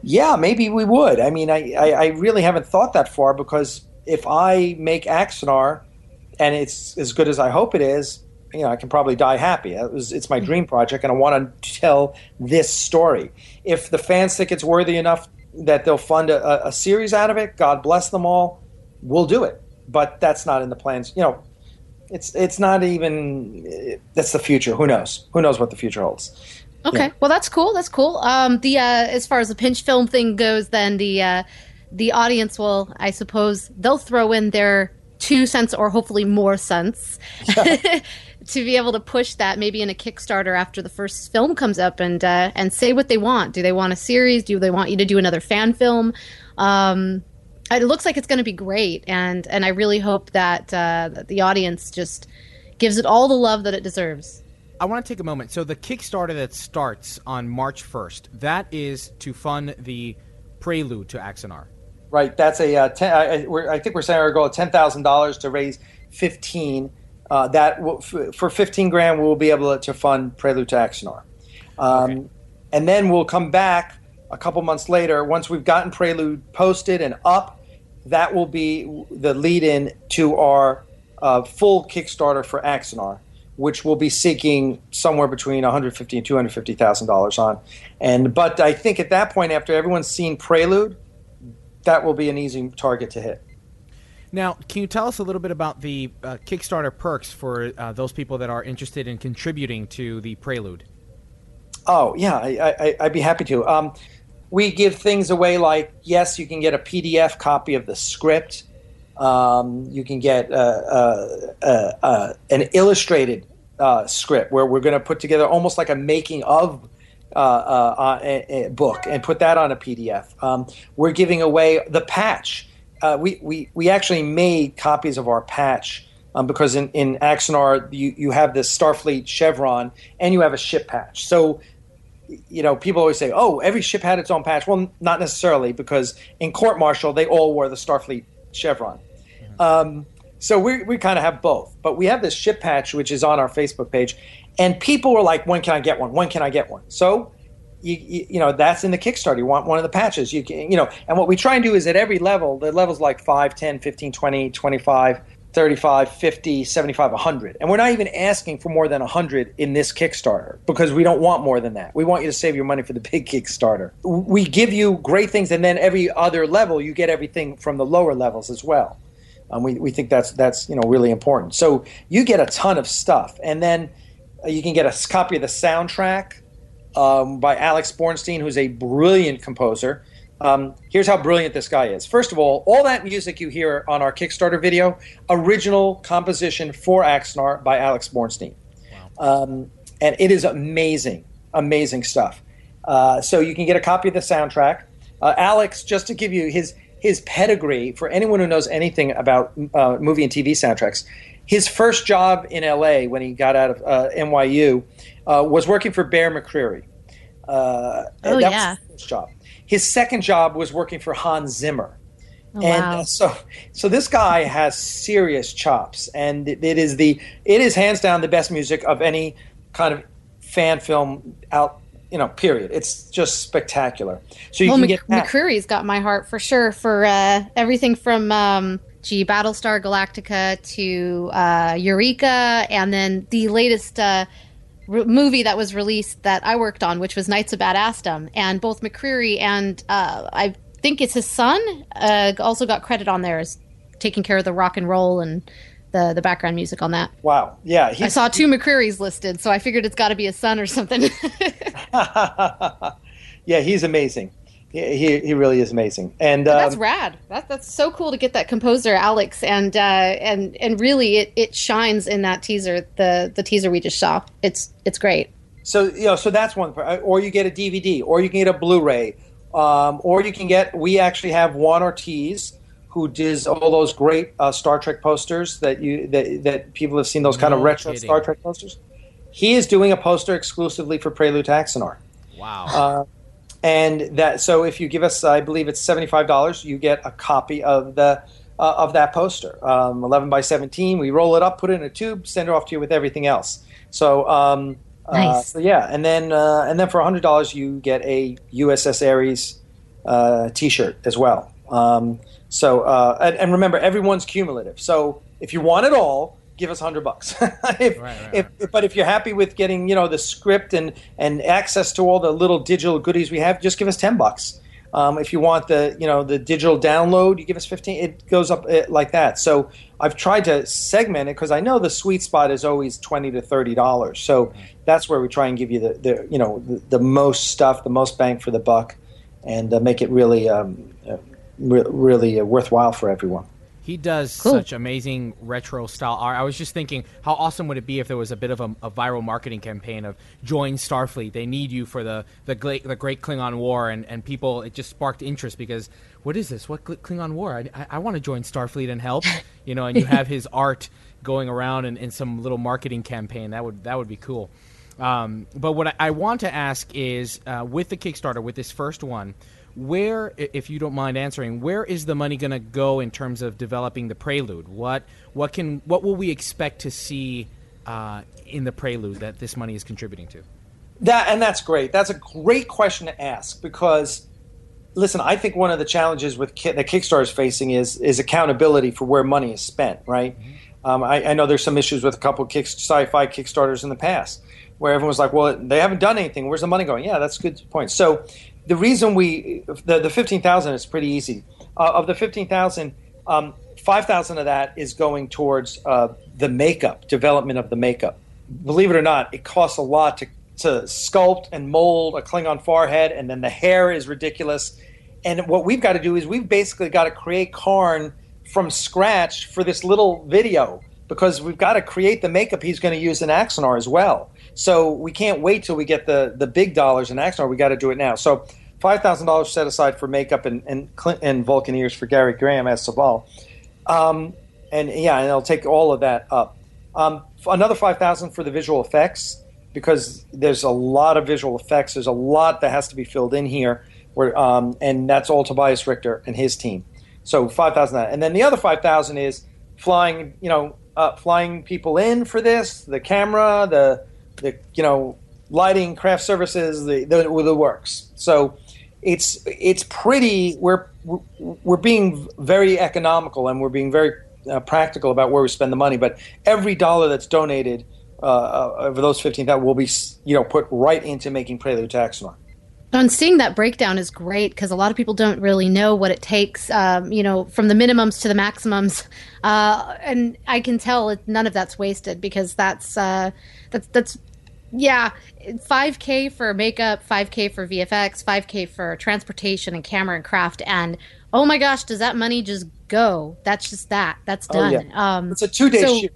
Yeah, maybe we would. I mean, I, I, I really haven't thought that far because if I make Axanar and it's as good as I hope it is, you know, I can probably die happy. It was, it's my hmm. dream project, and I want to tell this story. If the fans think it's worthy enough that they'll fund a, a series out of it, God bless them all. We'll do it, but that's not in the plans. You know, it's it's not even. That's the future. Who knows? Who knows what the future holds? Okay, yeah. well that's cool. That's cool. Um, the uh, as far as the pinch film thing goes, then the uh, the audience will, I suppose, they'll throw in their two cents or hopefully more cents to be able to push that maybe in a Kickstarter after the first film comes up and uh, and say what they want. Do they want a series? Do they want you to do another fan film? Um, it looks like it's going to be great, and and I really hope that, uh, that the audience just gives it all the love that it deserves. I want to take a moment. So the Kickstarter that starts on March 1st, that is to fund the prelude to Axanar. Right. That's a uh, ten, I, I, think we're saying our goal of ten thousand dollars to raise fifteen. Uh, that will, for fifteen grand, we'll be able to fund Prelude to Axanar, um, okay. and then we'll come back a couple months later once we've gotten Prelude posted and up. That will be the lead-in to our uh, full Kickstarter for Axanar, which we'll be seeking somewhere between 150 and 250 thousand dollars on. And but I think at that point, after everyone's seen Prelude that will be an easy target to hit. Now, can you tell us a little bit about the uh, Kickstarter perks for uh, those people that are interested in contributing to the Prelude? Oh yeah, I, would be happy to. Um, we give things away like yes, you can get a PDF copy of the script. Um, you can get uh, uh, uh, uh an illustrated script where we're going to put together almost like a making of uh, uh, book and put that on a PDF. Um, we're giving away the patch. Uh, we, we, we actually made copies of our patch um, because in, in Axanar, you, you have this Starfleet chevron and you have a ship patch. So, you know, people always say, oh, every ship had its own patch. Well, not necessarily because in court martial, they all wore the Starfleet chevron. Mm-hmm. Um, so we, we kind of have both. But we have this ship patch, which is on our Facebook page and people were like, when can I get one? When can I get one? So, you, you, you, know, that's in the Kickstarter. You want one of the patches. You can, you know, and what we try and do is at every level, the levels like 5, 10, 15, 20, 25, 35, 50, 75, 100. And we're not even asking for more than 100 in this Kickstarter because we don't want more than that. We want you to save your money for the big Kickstarter. We give you great things, and then every other level, you get everything from the lower levels as well. Um, we, we think that's, that's, you know, really important. So you get a ton of stuff. And then – uh, you can get a copy of the soundtrack um, by Alex Bornstein, who's a brilliant composer. Um, here's how brilliant this guy is. First of all, all that music you hear on our Kickstarter video, original composition for Axanar by Alex Bornstein. Wow. Um, and it is amazing, amazing stuff. Uh, so you can get a copy of the soundtrack. Uh, Alex, just to give you his his pedigree for anyone who knows anything about uh, movie and TV soundtracks, his first job in LA when he got out of uh, NYU uh, was working for Bear McCreary. Uh, oh yeah, his job. His second job was working for Hans Zimmer. Oh, and wow. so, so this guy has serious chops, and it, it is the it is hands down the best music of any kind of fan film out you know, period. It's just spectacular. So you well, can get McCreary's got my heart for sure for uh, everything from um, Gee, Battlestar Galactica to uh, Eureka, and then the latest uh, re- movie that was released that I worked on, which was Knights of Badassdom. And both McCreary and uh, I think it's his son uh, also got credit on there as taking care of the rock and roll and the the background music on that. Wow. Yeah. I saw two McCreary's listed, so I figured it's got to be a son or something. yeah, he's amazing. He, he, he really is amazing. And that's um, rad. That's that's so cool to get that composer Alex, and uh, and and really it, it shines in that teaser. The the teaser we just saw. It's it's great. So you know, so that's one. part. Or you get a DVD, or you can get a Blu-ray, um, or you can get. We actually have Juan Ortiz, who does all those great uh, Star Trek posters that you that that people have seen those kind of retro kidding. Star Trek posters. He is doing a poster exclusively for Prelude to Axanar. Wow. Uh, and that so if you give us i believe it's $75 you get a copy of the uh, of that poster. Um, 11 by 17 we roll it up put it in a tube send it off to you with everything else. So um, uh, Nice. so yeah and then uh, and then for $100 you get a uss Ares uh, t-shirt as well. Um, so uh, and, and remember everyone's cumulative. So if you want it all give us 100 bucks. If, right, if, but if you're happy with getting you know the script and and access to all the little digital goodies we have just give us 10 bucks. Um, if you want the you know the digital download you give us 15 it goes up uh, like that. So i've tried to segment it because i know the sweet spot is always 20 to 30 dollars. So that's where we try and give you the, the you know the, the most stuff the most bang for the buck and uh, make it really um, uh, re- really uh, worthwhile for everyone He does Cool. such amazing retro style art. I was just thinking, how awesome would it be if there was a bit of a, a viral marketing campaign of join Starfleet? They need you for the the, gla- the Great Klingon War, and, and people it just sparked interest because what is this? What Klingon War? I, I, I want to join Starfleet and help, you know. And you have his art going around in, in some little marketing campaign. That would that would be cool. Um, but what I, I want to ask is, uh, with the Kickstarter, with this first one, where, if you don't mind answering, where is the money going to go in terms of developing the Prelude? What what can what will we expect to see uh, in the Prelude that this money is contributing to? That and that's great. That's a great question to ask because, listen, I think one of the challenges with ki- that Kickstarter is facing is is accountability for where money is spent. Right. Um, I, I know there's some issues with a couple of kick, sci-fi Kickstarters in the past where everyone was like, "Well, they haven't done anything. Where's the money going?" Yeah, that's a good point. So, the reason we the the fifteen thousand is pretty easy. Uh, of the fifteen thousand, um, five thousand of that is going towards uh, the makeup development of the makeup. Believe it or not, it costs a lot to to sculpt and mold a Klingon forehead, and then the hair is ridiculous. And what we've got to do is we've basically got to create Kharn from scratch for this little video because we've got to create the makeup he's going to use in Axanar as well. So we can't wait till we get the the big dollars in Axanar. We got to do it now. So five thousand dollars set aside for makeup and and, Clint, and Vulcan ears for Gary Graham as Soval. Um, and yeah, and I'll take all of that up. Um, another five thousand for the visual effects because there's a lot of visual effects. There's a lot that has to be filled in here, where um, and that's all Tobias Richter and his team. So five thousand, and then the other five thousand is flying. You know, uh, flying people in for this, the camera, the the you know lighting, craft services, the the, the works. So it's it's pretty. We're we're being very economical and we're being very uh, practical about where we spend the money. But every dollar that's donated uh, uh, over those fifteen thousand will be you know put right into making Prelude Axanar. And seeing that breakdown is great because a lot of people don't really know what it takes, um, you know, from the minimums to the maximums. Uh, and I can tell none of that's wasted because that's uh, that's that's yeah, five k for makeup, five k for VFX, five k for transportation and camera and craft, and oh my gosh, does that money just go? That's just that. That's Oh, done. yeah. Um, It's a two day so- shoot.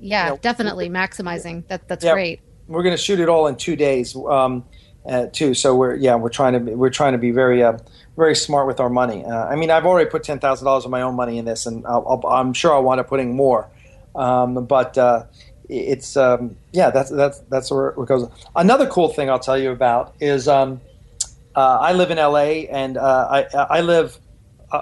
yeah, Yeah. definitely maximizing. That that's Yeah. great. We're going to shoot it all in two days, um, uh, too. So we're yeah we're trying to be, we're trying to be very uh, very smart with our money. Uh, I mean, I've already put ten thousand dollars of my own money in this, and I'll, I'll, I'm sure I'll wind up putting more. Um, but uh, it's um, yeah, that's that's that's where it goes. Another cool thing I'll tell you about is um, uh, I live in L.A. and uh, I I live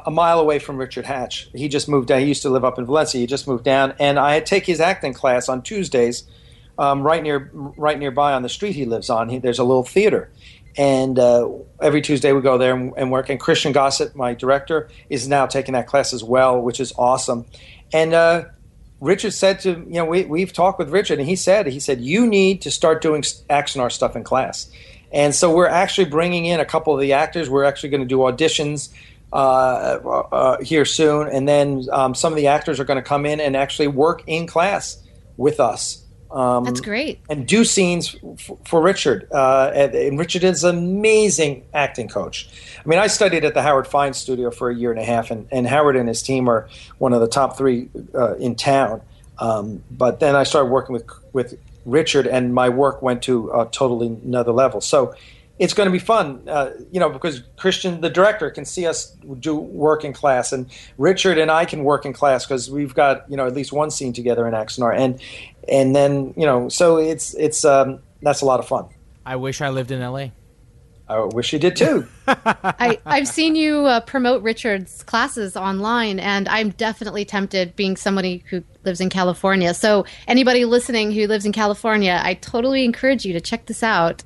a mile away from Richard Hatch. He just moved down. He used to live up in Valencia. He just moved down, and I take his acting class on Tuesdays, um, right near right nearby on the street he lives on. He, there's a little theater, and uh, every Tuesday we go there and, and work. And Christian Gossett, my director, is now taking that class as well, which is awesome. And uh, Richard said to you know we we've talked with Richard, and he said he said you need to start doing action Axanar stuff in class. And so we're actually bringing in a couple of the actors. We're actually going to do auditions uh, uh, here soon, and then um, some of the actors are going to come in and actually work in class with us. Um, That's great. And do scenes f- for Richard. Uh, and, and Richard is an amazing acting coach. I mean, I studied at the Howard Fine Studio for a year and a half, and, and Howard and his team are one of the top three uh, in town. Um, but then I started working with with Richard, and my work went to a totally another level. So it's going to be fun, uh, you know, because Christian, the director, can see us do work in class, and Richard and I can work in class because we've got you know at least one scene together in Axanar, and and then you know, so it's it's um, that's a lot of fun. I wish I lived in L.A. I wish you did too. I, I've seen you uh, promote Richard's classes online, and I'm definitely tempted, being somebody who lives in California. So, anybody listening who lives in California, I totally encourage you to check this out.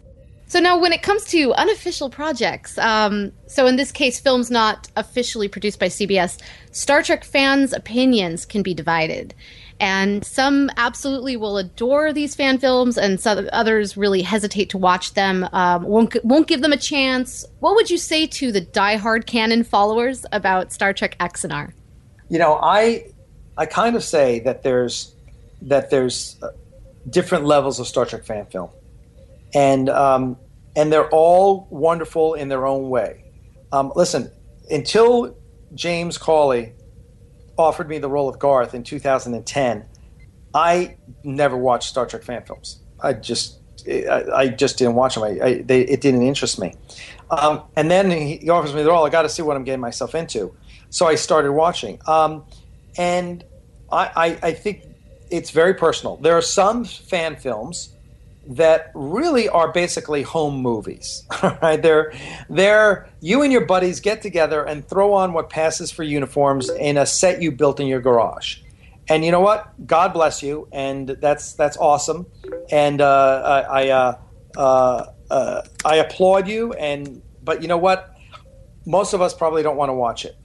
So, now when it comes to unofficial projects, um, so in this case, films not officially produced by CBS, Star Trek fans' opinions can be divided. And some absolutely will adore these fan films, and some others really hesitate to watch them. Um, won't won't give them a chance. What would you say to the diehard canon followers about Star Trek Axanar? You know, I I kind of say that there's that there's uh, different levels of Star Trek fan film, and um, and they're all wonderful in their own way. Um, listen, until James Cawley offered me the role of Garth in 2010, I never watched Star Trek fan films. I just I, just didn't watch them. I, I, they, it didn't interest me. Um, and then he, he offers me the role. I got to see what I'm getting myself into. So I started watching. Um, and I, I, I think it's very personal. There are some fan films that really are basically home movies. Right? They're they're you and your buddies get together and throw on what passes for uniforms in a set you built in your garage. And you know what? God bless you, and that's that's awesome. And uh, I I, uh, uh, uh, I applaud you. And but you know what? Most of us probably don't want to watch it.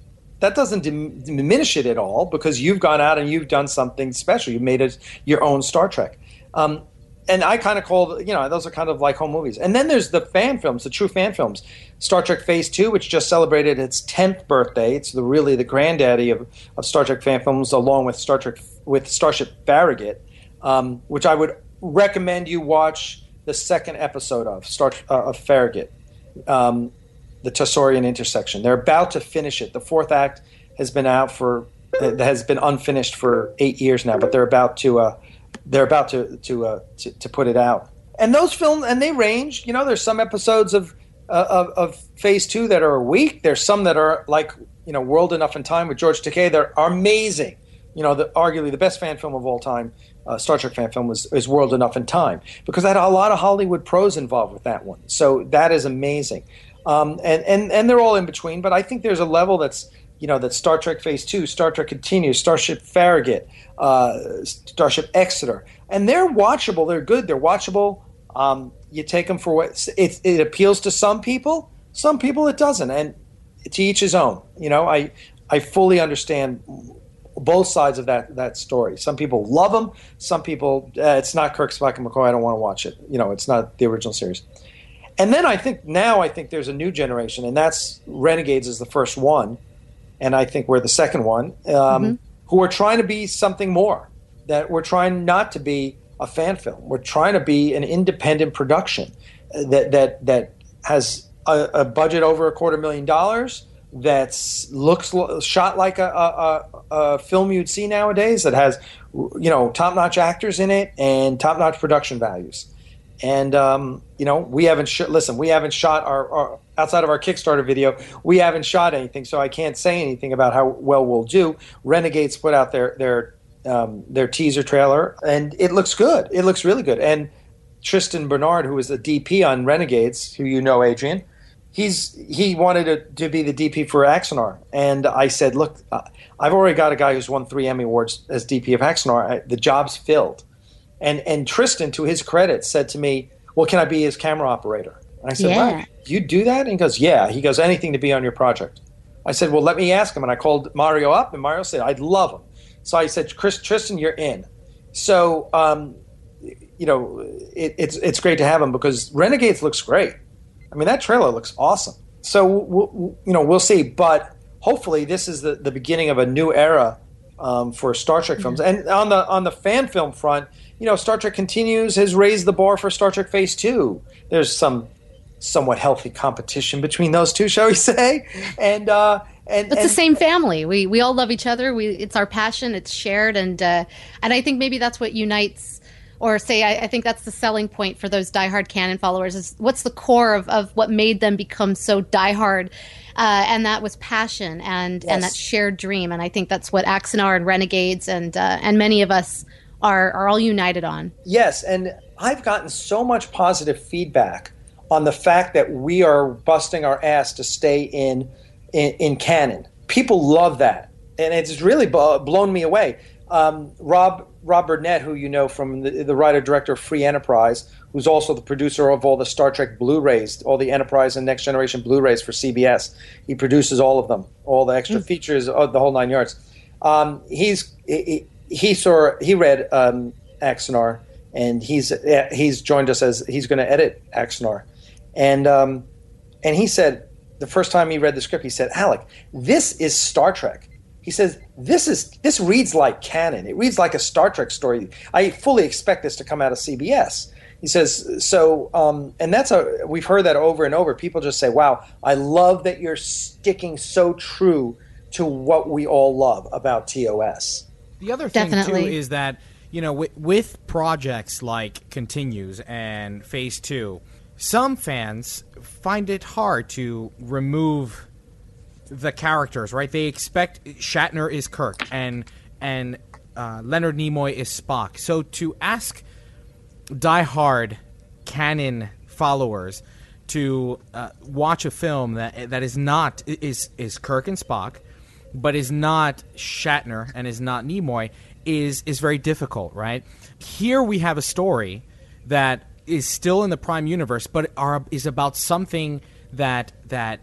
That doesn't dim- diminish it at all because you've gone out and you've done something special. You made it your own Star Trek. Um, and I kind of call you know those are kind of like home movies. And then there's the fan films, the true fan films. Star Trek Phase Two, which just celebrated its tenth birthday. It's the really the granddaddy of, of Star Trek fan films, along with Star Trek with Starship Farragut, um, which I would recommend you watch the second episode of Star uh, of Farragut, um, the Tassorian intersection. They're about to finish it. The fourth act has been out for has been unfinished for eight years now, but they're about to. Uh, they're about to to, uh, to, to put it out. And those films and they range. You know, there's some episodes of, uh, of of Phase Two that are weak. There's some that are like you know World Enough in Time with George Takei. They're amazing. You know, the, arguably the best fan film of all time, uh, Star Trek fan film, was is World Enough in Time because I had a lot of Hollywood pros involved with that one. So that is amazing. Um, and, and and they're all in between, but I think there's a level that's you know that Star Trek Phase Two, Star Trek Continues, Starship Farragut, uh, Starship Exeter, and they're watchable. They're good. They're watchable. Um, you take them for what it, it appeals to some people. Some people it doesn't, and to each his own. You know, I I fully understand both sides of that that story. Some people love them. Some people uh, it's not Kirk, Spock, and McCoy. I don't want to watch it. You know, it's not the original series. And then I think now I think there's a new generation, and that's Renegades is the first one and I think we're the second one, um, mm-hmm. who are trying to be something more. That we're trying not to be a fan film. We're trying to be an independent production that that that has a, a budget over a quarter million dollars. That looks shot like a, a, a, film you'd see nowadays. That has you know top notch actors in it and top notch production values. And um, you know we haven't sh- listen. We haven't shot our, our outside of our Kickstarter video, we haven't shot anything, so I can't say anything about how well we'll do. Renegades put out their their um, their teaser trailer, and it looks good. It looks really good. And Tristan Bernard, who is the DP on Renegades, who you know, Adrian, he's he wanted to, to be the DP for Axanar, and I said, look, uh, I've already got a guy who's won three Emmy awards as DP of Axanar. I, the job's filled, and and Tristan, to his credit, said to me, well, can I be his camera operator? And I said, yeah. Wow, you do that? And he goes, Yeah. He goes, Anything to be on your project. I said, Well, let me ask him. And I called Mario up, and Mario said, I'd love him. So I said, Chris, Tristan, you're in. So, um, you know, it, it's, it's great to have him because Renegades looks great. I mean, that trailer looks awesome. So, we'll, you know, we'll see. But hopefully this is the, the beginning of a new era um, for Star Trek films. And on the on the fan film front, you know, Star Trek continues has raised the bar for Star Trek Phase Two. There's some somewhat healthy competition between those two, shall we say? And uh, and it's and, the same family. We we all love each other. We it's our passion. It's shared, and uh, and I think maybe that's what unites. Or say, I, I think that's the selling point for those diehard canon followers. Is what's the core of, of what made them become so diehard, uh, and that was passion and and that shared dream. And I think that's what Axanar and Renegades and uh, and many of us are are all united on. Yes, and I've gotten so much positive feedback on the fact that we are busting our ass to stay in in, in canon. People love that, and it's really b- blown me away. Um, Rob Rob Burnett, who you know from the, the writer director of Free Enterprise, who's also the producer of all the Star Trek Blu-rays, all the Enterprise and Next Generation Blu-rays for CBS. He produces all of them, all the extra features, uh, the whole nine yards. Um, he's he, he saw he read um, Axanar, and he's uh, he's joined us as he's going to edit Axanar, and um, and he said the first time he read the script, he said, "Alec, this is Star Trek." He says, "This is this reads like canon. It reads like a Star Trek story. I fully expect this to come out of CBS." He says, "So, um, and that's a we've heard that over and over. People just say, "Wow, I love that you're sticking so true to what we all love about TOS." The other thing too is that you know with, with projects like Continues and Phase Two, some fans find it hard to remove the characters. Right? They expect Shatner is Kirk and and uh, Leonard Nimoy is Spock. So to ask diehard canon followers to uh, watch a film that that is not is is Kirk and Spock, but is not Shatner and is not Nimoy is is very difficult, right? Here we have a story that is still in the Prime universe, but are, is about something that that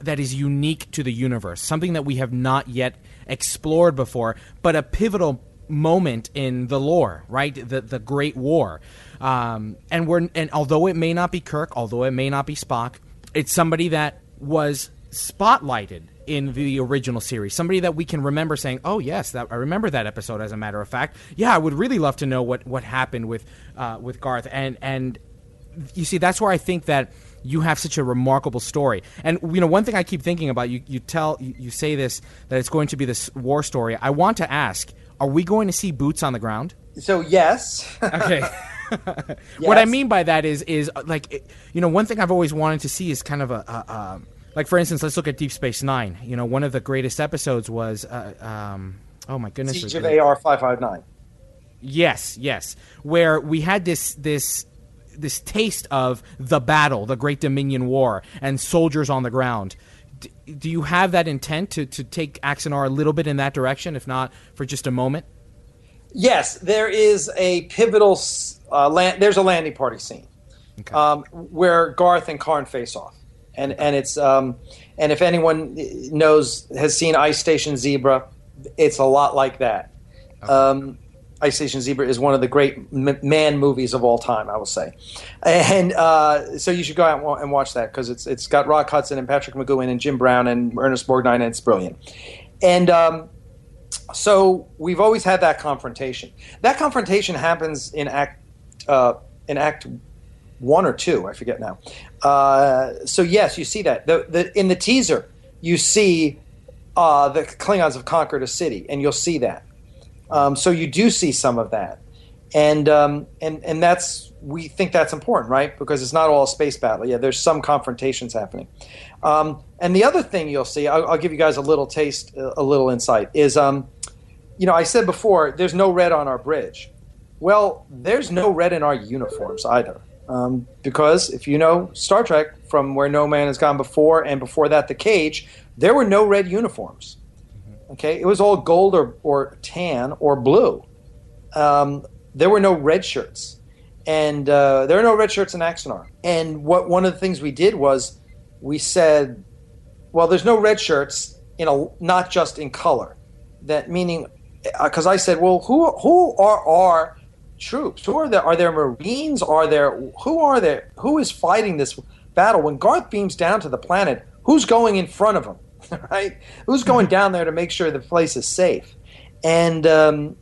that is unique to the universe, something that we have not yet explored before, but a pivotal moment in the lore, right? The the Great War, um, and we're and although it may not be Kirk, although it may not be Spock, it's somebody that was spotlighted in the original series. Somebody that we can remember saying, "Oh yes, that I remember that episode." As a matter of fact, yeah, I would really love to know what what happened with uh, with Garth. And and you see that's where i think that you have such a remarkable story. And you know one thing i keep thinking about you you tell you, you say this that it's going to be this war story. I want to ask are we going to see boots on the ground? So yes, okay. What i mean by that is is uh, like you know one thing i've always wanted to see is kind of a, a, a like for instance let's look at deep space nine you know one of the greatest episodes was uh, um oh my goodness Siege of AR five five nine. Yes, yes. Where we had this this this taste of the battle, the Great Dominion War, and soldiers on the ground. D- do you have that intent to, to take Axanar a little bit in that direction, if not for just a moment? Yes, there is a pivotal. Uh, land, there's a landing party scene um, where Garth and Kharn face off, and and it's um, and if anyone knows has seen Ice Station Zebra, it's a lot like that. Um, Ice Station Zebra is one of the great man movies of all time, I will say, and uh, so you should go out and and watch that because it's it's got Rock Hudson and Patrick McGoohan and Jim Brown and Ernest Borgnine, and it's brilliant. And um, so we've always had that confrontation. That confrontation happens in act uh, in act one or two. I forget now. Uh, so yes, you see that the, the in the teaser you see uh, the Klingons have conquered a city, and you'll see that. Um, so you do see some of that, and um, and and that's we think that's important, right? Because it's not all a space battle. Yeah, there's some confrontations happening. Um, and the other thing you'll see, I'll, I'll give you guys a little taste, a, little insight, is um, you know, I said before, there's no red on our bridge. Well, there's no red in our uniforms either. Um, because if you know Star Trek, from where No Man has gone before, and before that, The Cage, there were no red uniforms. Okay, it was all gold or, or tan or blue. Um, there were no red shirts, and uh, there are no red shirts in Axanar. And what one of the things we did was we said, well, there's no red shirts in a not just in color. That meaning, because I said, well, who who are our troops? Who are there? Are there Marines? Are there who are there? Who is fighting this battle? When Garth beams down to the planet, who's going in front of him? right? Who's going down there to make sure the place is safe? And um,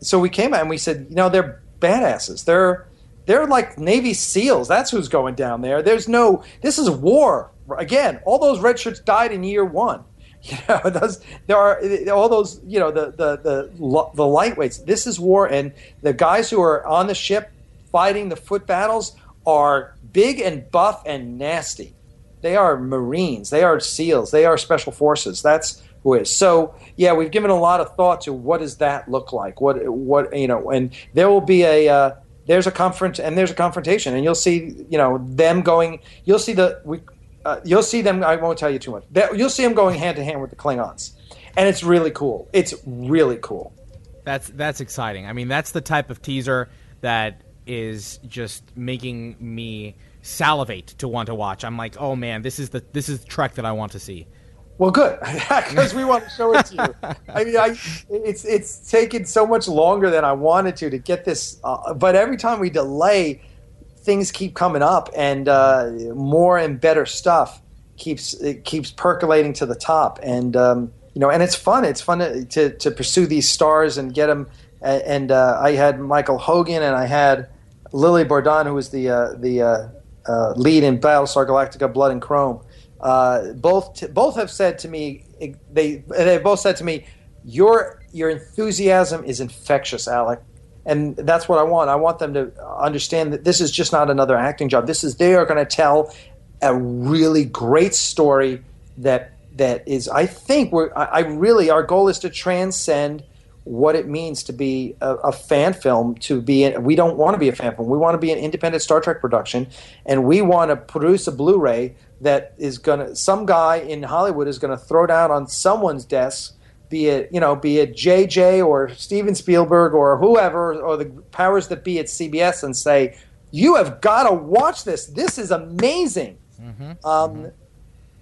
so we came out and we said, you know, they're badasses. They're they're like Navy SEALs. That's who's going down there. There's no. This is war. Again, all those red shirts died in year one. You know, those there are all those. You know, the the the the lightweights. This is war, and the guys who are on the ship fighting the foot battles are big and buff and nasty. They are Marines. They are SEALs. They are Special Forces. That's who is. So yeah, we've given a lot of thought to what does that look like. What what you know, and there will be a. Uh, there's a conference and there's a confrontation, and you'll see, you know, them going. You'll see the we, uh, you'll see them. I won't tell you too much. You'll see them going hand to hand with the Klingons, and it's really cool. It's really cool. That's that's exciting. I mean, that's the type of teaser that is just making me salivate to want to watch. I'm like, oh man, this is the this is the Trek that I want to see. Well, good, because we want to show it to you. I mean, I, it's it's taken so much longer than I wanted to to get this, uh, but every time we delay, things keep coming up, and uh, more and better stuff keeps it keeps percolating to the top, and um, you know, and it's fun. It's fun to to, to pursue these stars and get them. And, uh, I had Michael Hogan, and I had Lili Bordán, who was the uh, the uh, uh, lead in Battlestar Galactica: Blood and Chrome uh, both t- both have said to me they they both said to me your your enthusiasm is infectious, Alec, and that's what I want. I want them to understand that this is just not another acting job. This is they are going to tell a really great story that that is. I think we're. I, I really our goal is to transcend what it means to be a, a, fan film to be in, we don't want to be a fan film we want to be an independent star trek production and we want to produce a blu-ray that is going to some guy in Hollywood is going to throw down on someone's desk be it you know be it JJ or Steven Spielberg or whoever or the powers that be at CBS and say you have got to watch this. This is amazing. Mm-hmm. Um, mm-hmm.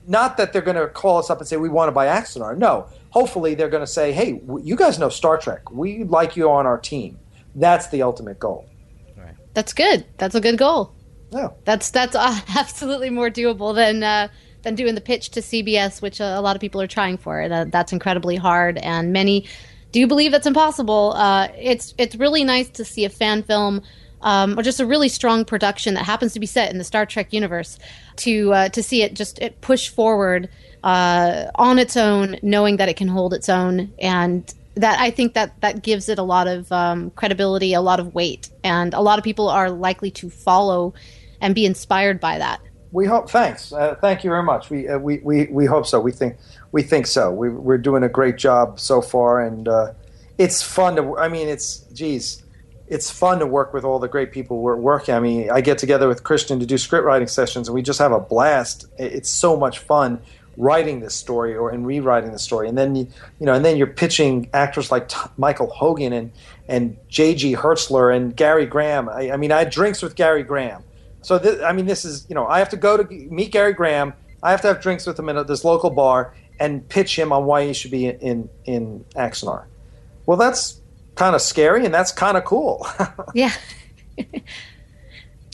not that they're going to call us up and say we want to buy Axanar no. Hopefully they're going to say hey you guys know Star Trek. We like you on our team. That's the ultimate goal. Right. that's good. That's a good goal. No, that's that's uh, absolutely more doable than uh, than doing the pitch to CBS, which a lot of people are trying for. That, that's incredibly hard, and many do believe that's impossible. Uh, it's it's really nice to see a fan film. Um, or just a really strong production that happens to be set in the Star Trek universe, to uh, to see it just it push forward uh, on its own, knowing that it can hold its own, and that I think that that gives it a lot of um, credibility, a lot of weight, and a lot of people are likely to follow and be inspired by that. We hope. Thanks. Uh, thank you very much. We, uh, we we we hope so. We think we think so. We, we're doing a great job so far, and uh, it's fun to. I mean, it's geez, it's fun to work with all the great people we're working. I mean, I get together with Christian to do script writing sessions, and we just have a blast. It's so much fun writing this story or and rewriting the story and then you, you know and then you're pitching actors like T- Michael Hogan and and J.G. Hertzler and Gary Graham I, I, mean I had drinks with Gary Graham so this, I mean, this is you know I have to go to meet Gary Graham. I have to have drinks with him at this local bar and pitch him on why he should be in in, in Axanar. Well, that's kind of scary and that's kind of cool. yeah.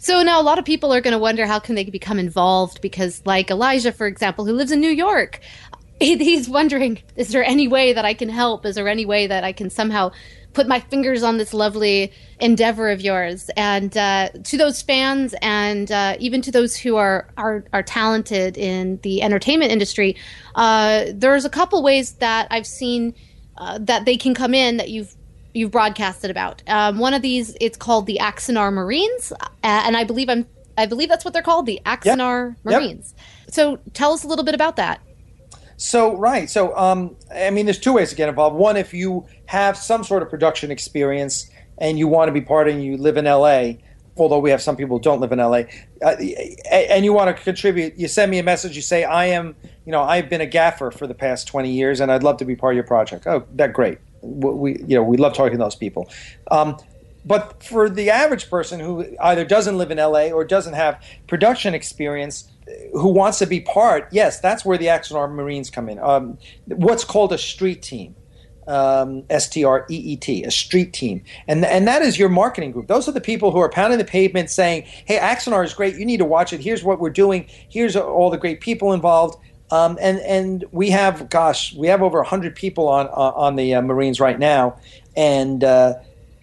so now a lot of people are going to wonder how can they become involved because, like Elijah, for example, who lives in New York, he's wondering, is there any way that I can help? Is there any way that I can somehow put my fingers on this lovely endeavor of yours. And uh, to those fans, and uh, even to those who are are, are talented in the entertainment industry, uh, there's a couple ways that I've seen uh, that they can come in that you've you've broadcasted about. Um, one of these, it's called the Axanar Marines, uh, and I believe I'm I believe that's what they're called, the Axanar yep. Marines. Yep. So tell us a little bit about that. So right, so um, I mean, there's two ways to get involved. One, if you have some sort of production experience and you want to be part and you live in LA, although we have some people who don't live in LA, uh, and you want to contribute, you send me a message. You say, "I am, you know, I've been a gaffer for the past 20 years, and I'd love to be part of your project." Oh, that great. We, you know, we love talking to those people. Um, but for the average person who either doesn't live in LA or doesn't have production experience, who wants to be part, yes, that's where the Axanar Marines come in. Um, what's called a street team. Um, S T R E E T, a street team, and and that is your marketing group. Those are the people who are pounding the pavement, saying, "Hey, Axanar is great. You need to watch it. Here's what we're doing. Here's all the great people involved. Um, and and we have, gosh, we have over hundred people on on, on the uh, Marines right now, and uh,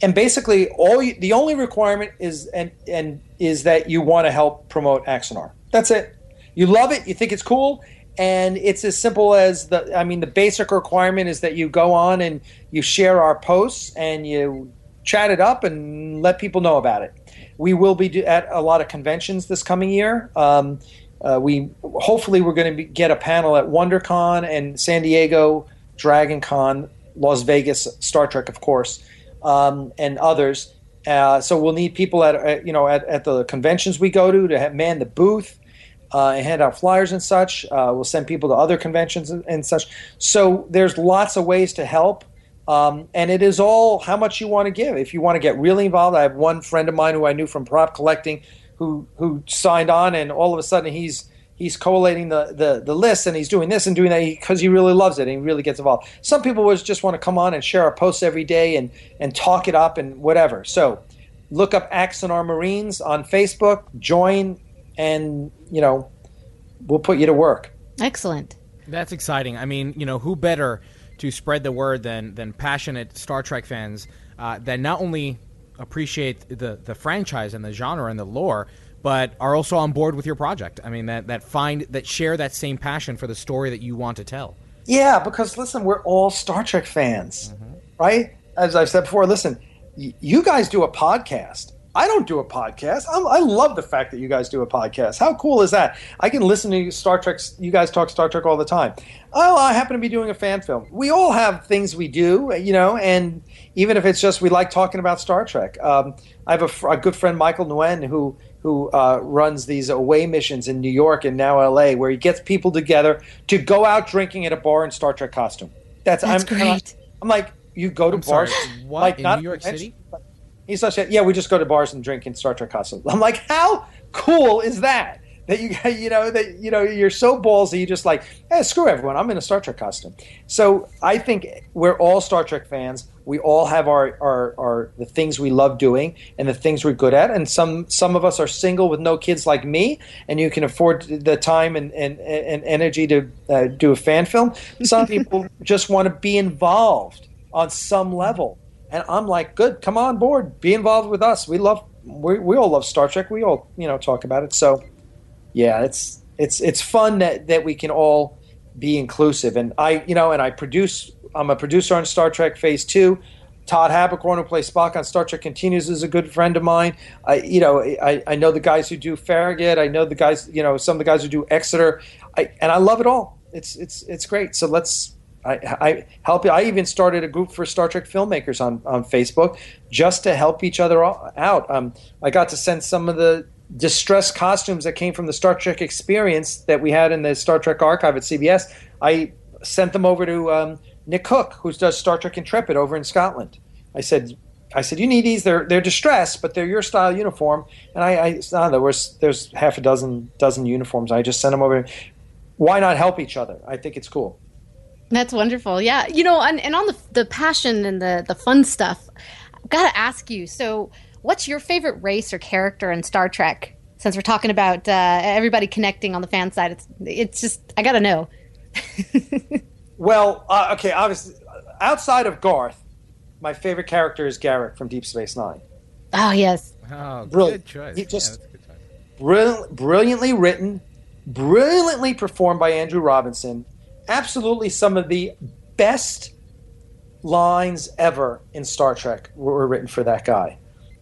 and basically all you, the only requirement is and and is that you want to help promote Axanar. That's it. You love it. You think it's cool, and it's as simple as the. I mean, the basic requirement is that you go on and you share our posts and you chat it up and let people know about it. We will be at a lot of conventions this coming year. Um, uh, we hopefully we're going to get a panel at WonderCon and San Diego Dragon Con, Las Vegas Star Trek, of course, um, and others. Uh, so we'll need people at, at you know at, at, the conventions we go to to have, man the booth uh, and hand out flyers and such. Uh, we'll send people to other conventions and, and, such. So there's lots of ways to help. Um, and it is all how much you want to give. If you want to get really involved, I have one friend of mine who I knew from prop collecting who who signed on, and all of a sudden he's he's collating the, the, the list and he's doing this and doing that because he really loves it and he really gets involved. Some people just want to come on and share our posts every day and, and talk it up and whatever. So look up Axanar Marines on Facebook, join, and, you know, we'll put you to work. Excellent. That's exciting. I mean, you know, who better to spread the word than, than passionate Star Trek fans uh, that not only appreciate the the franchise and the genre and the lore, but are also on board with your project. I mean, that that find that share that same passion for the story that you want to tell. Yeah, because listen, we're all Star Trek fans, mm-hmm. right? As I've said before, listen, y- you guys do a podcast. I don't do a podcast. I'm, i love the fact that you guys do a podcast. How cool is that? I can listen to Star Trek. You guys talk Star Trek all the time. Oh, I happen to be doing a fan film. We all have things we do, you know, and even if it's just we like talking about Star Trek. Um, I have a, a, good friend, Michael Nguyen, who who uh, runs these away missions in New York and now L.A., where he gets people together to go out drinking at a bar in Star Trek costume. That's, That's I'm, great. I'm like, you go to I'm bars, sorry, what like in not New York City? He's such a yeah. We just go to bars and drink in Star Trek costumes. I'm like, how cool is that? That you you know that you know you're so ballsy. You just like, hey, screw everyone. I'm in a Star Trek costume. So I think we're all Star Trek fans. We all have our, our, our the things we love doing and the things we're good at. And some some of us are single with no kids like me, and you can afford the time and and, and energy to uh, do a fan film. Some people just want to be involved on some level and I'm like, good, come on board, be involved with us. We love, we, we all love Star Trek. We all, you know, talk about it. So, yeah, it's it's it's fun that that we can all be inclusive. And I, you know, and I produce. I'm a producer on Star Trek Phase Two. Todd Haberkorn, who plays Spock on Star Trek Continues, is a good friend of mine. I, you know, I, I know the guys who do Farragut. I know the guys, you know, some of the guys who do Exeter. I, and I love it all. It's it's it's great. So let's I, I help. I even started a group for Star Trek filmmakers on, on Facebook just to help each other out. Um, I got to send some of the distressed costumes that came from the Star Trek experience that we had in the Star Trek archive at CBS. I sent them over to um, Nick Cook, who does Star Trek Intrepid over in Scotland. I said, I said, you need these. They're they're distressed, but they're your style uniform. And I, I, don't know, there's there's half a dozen dozen uniforms. I just sent them over. Why not help each other? I think it's cool. That's wonderful. Yeah. You know, and, and on the, the passion and the, the fun stuff, I've got to ask you so, what's your favorite race or character in Star Trek? Since we're talking about uh, everybody connecting on the fan side, it's, it's just, I got to know. well, uh, okay, obviously, outside of Garth, my favorite character is Garak from Deep Space Nine. Oh, yes. Oh, Brilliant. good choice. He just yeah, brilliant, brilliantly written, brilliantly performed by Andrew Robinson absolutely some of the best lines ever in Star Trek were written for that guy.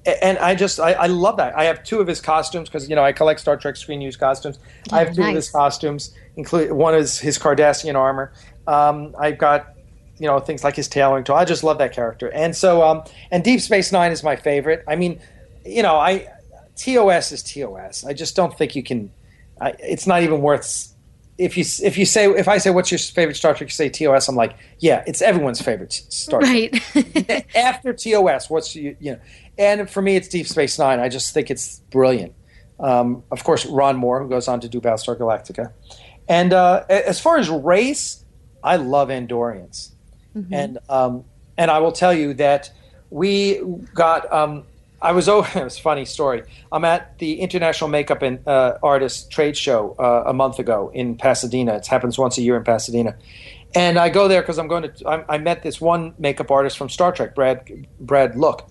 And I just, I, I love that. I have two of his costumes because, you know, I collect Star Trek screen use costumes. I have two nice. of his costumes, include one is his Cardassian armor. Um, I've got, you know, things like his tailoring tool. I just love that character. And so, um, and Deep Space Nine is my favorite. I mean, you know, I, TOS is TOS. I just don't think you can, I, it's not even worth if you if you say if I say what's your favorite Star Trek, you say TOS. I'm like, yeah, it's everyone's favorite Star Trek. Right. After TOS, what's you you know? And for me, it's Deep Space Nine. I just think it's brilliant. Um, of course, Ron Moore, who goes on to do Battlestar Galactica, and uh, as far as race, I love Andorians, mm-hmm. and um, and I will tell you that we got um, I was oh, it was a funny story. I'm at the International Makeup and uh, Artist Trade Show uh, a month ago in Pasadena. It happens once a year in Pasadena, and I go there because I'm going to. I, I met this one makeup artist from Star Trek, Brad Brad Look,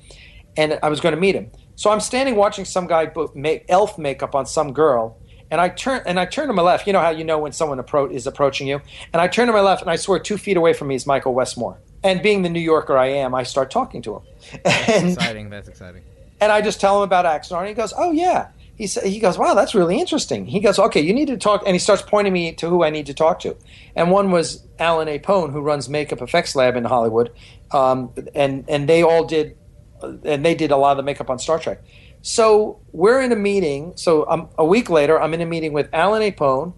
and I was going to meet him. So I'm standing watching some guy make, elf makeup on some girl, and I turn and I turn to my left. You know how you know when someone appro- is approaching you, and I turn to my left, and I swear two feet away from me is Michael Westmore. And being the New Yorker I am, I start talking to him. And, exciting. That's exciting. And I just tell him about Axanar, and he goes, "Oh yeah." He sa- he goes, "Wow, that's really interesting." He goes, "Okay, you need to talk," and he starts pointing me to who I need to talk to. And one was Allan Apone, who runs Makeup Effects Lab in Hollywood, um, and and they all did, and they did a lot of the makeup on Star Trek. So we're in a meeting. So um, a week later, I'm in a meeting with Allan Apone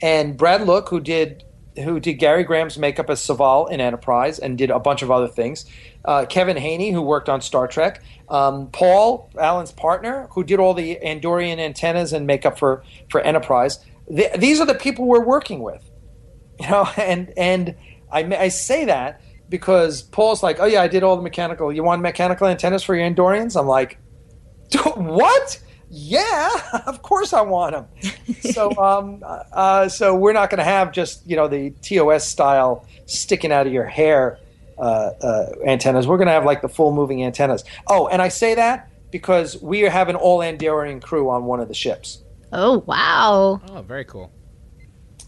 and Brad Look, who did who did Gary Graham's makeup as Soval in Enterprise and did a bunch of other things. Uh, Kevin Haney, who worked on Star Trek. Um, Paul, Alan's partner, who did all the Andorian antennas and makeup for for Enterprise. Th- these are the people we're working with, you know. And and I, I say that because Paul's like, oh yeah, I did all the mechanical. You want mechanical antennas for your Andorians? I'm like, what? Yeah, of course I want them. so, um, uh, so we're not going to have just you know the TOS style sticking out of your hair antennas. We're going to have like the full moving antennas. Oh, and I say that because we have an all Andorian crew on one of the ships. Oh wow! Oh, very cool.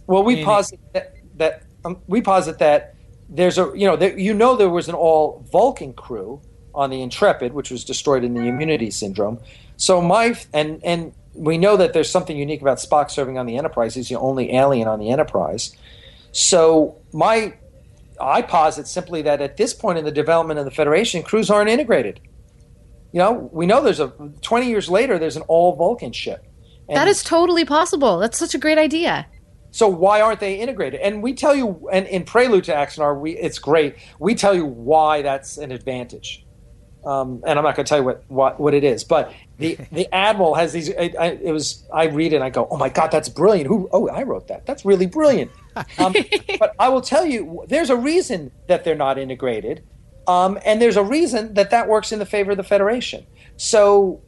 Well, we Meaning- posit that, that um, we posit that there's a you know there, you know there was an all Vulcan crew on the Intrepid, which was destroyed in the Immunity Syndrome. So my and and we know that there's something unique about Spock serving on the Enterprise. He's the only alien on the Enterprise. So my I posit simply that at this point in the development of the Federation, crews aren't integrated. You know, we know there's a 20 years later there's an all Vulcan ship. And That is totally possible. That's such a great idea. so why aren't they integrated? And we tell you, and in Prelude to Axanar, we it's great. We tell you why that's an advantage. Um, and I'm not going to tell you what, what, what it is, but the, the admiral has these. I, I, it was I read it and I go, oh my god, that's brilliant. Who? Oh, I wrote that. That's really brilliant. Um, but I will tell you, there's a reason that they're not integrated, um, and there's a reason that that works in the favor of the Federation. So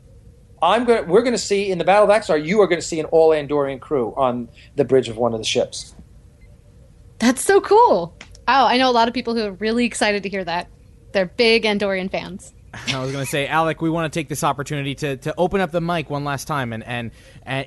I'm going. We're going to see in the Battle of Axanar. You are going to see an all Andorian crew on the bridge of one of the ships. That's so cool. Oh, I know a lot of people who are really excited to hear that. They're big Andorian fans. I was going to say, Alec, we want to take this opportunity to, to open up the mic one last time. And, and,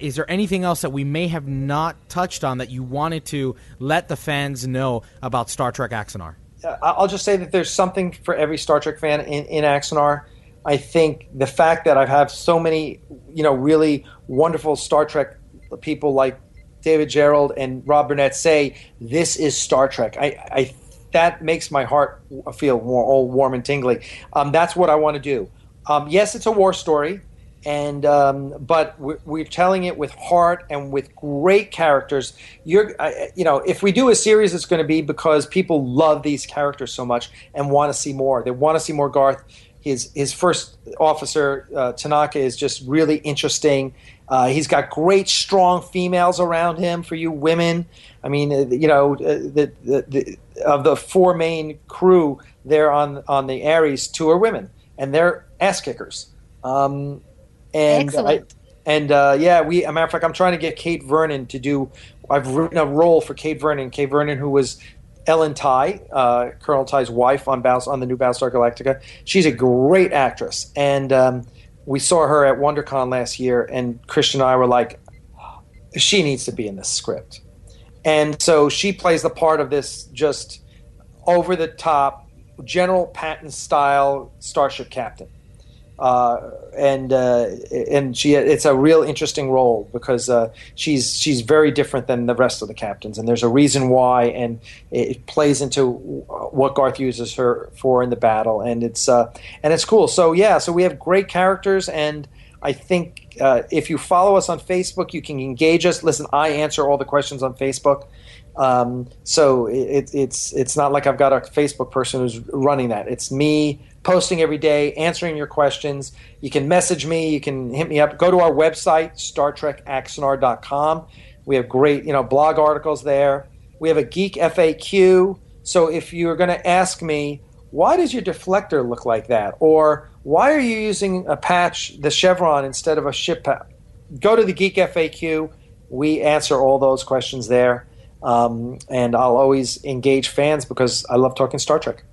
is there anything else that we may have not touched on that you wanted to let the fans know about Star Trek Axanar? I'll just say that there's something for every Star Trek fan in, in Axanar. I think the fact that I have so many, you know, really wonderful Star Trek people like David Gerrold and Rob Burnett say this is Star Trek. I, I that makes my heart feel more, all warm and tingly. Um, that's what I want to do. Um, yes, it's a war story, and um, but we're, we're telling it with heart and with great characters. You're, I, you know, if we do a series, it's going to be because people love these characters so much and want to see more. They want to see more Garth. His his first officer uh, Tanaka is just really interesting. Uh, he's got great, strong females around him for you women. I mean, uh, you know, uh, the, the, the of the four main crew there on on the Ares, two are women, and they're ass kickers. Um, and Excellent. I, and uh, yeah, we. A matter of fact, I'm trying to get Kate Vernon to do. I've written a role for Kate Vernon. Kate Vernon, who was Ellen Tigh, uh, Colonel Tigh's wife on on the new Battlestar Galactica. She's a great actress, and um, we saw her at WonderCon last year. And Christian and I were like, she needs to be in this script. And so she plays the part of this just over the top General Patton style starship captain. Uh, and uh, and she it's a real interesting role because uh, she's she's very different than the rest of the captains, and there's a reason why, and it, plays into what Garth uses her for in the battle, and it's uh, and it's cool. So yeah, so we have great characters, and I think uh, if you follow us on Facebook, you can engage us. Listen, I answer all the questions on Facebook. Um, so it, it's it's not like I've got a Facebook person who's running that. It's me posting every day, answering your questions. You can message me. You can hit me up. Go to our website, StarTrekAxanar.com. We have great you know blog articles there. We have a geek FAQ. So if you're going to ask me why does your deflector look like that? Or why are you using a patch, the chevron, instead of a ship patch? Go to the Geek FAQ. We answer all those questions there. Um, and I'll always engage fans because I love talking Star Trek.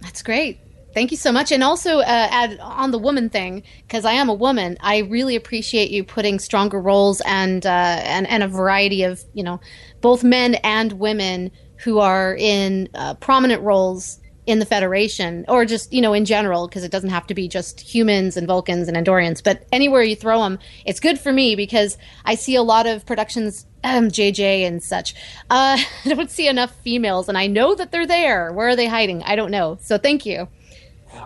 That's great. Thank you so much. And also, uh, add on the woman thing, because I am a woman, I really appreciate you putting stronger roles and, uh, and, and a variety of, you know, both men and women who are in uh, prominent roles in the Federation, or just you know in general, because it doesn't have to be just humans and Vulcans and Andorians, but anywhere you throw them, it's good for me because I see a lot of productions, um, JJ and such. Uh, I don't see enough females, and I know that they're there. Where are they hiding? I don't know. So thank you.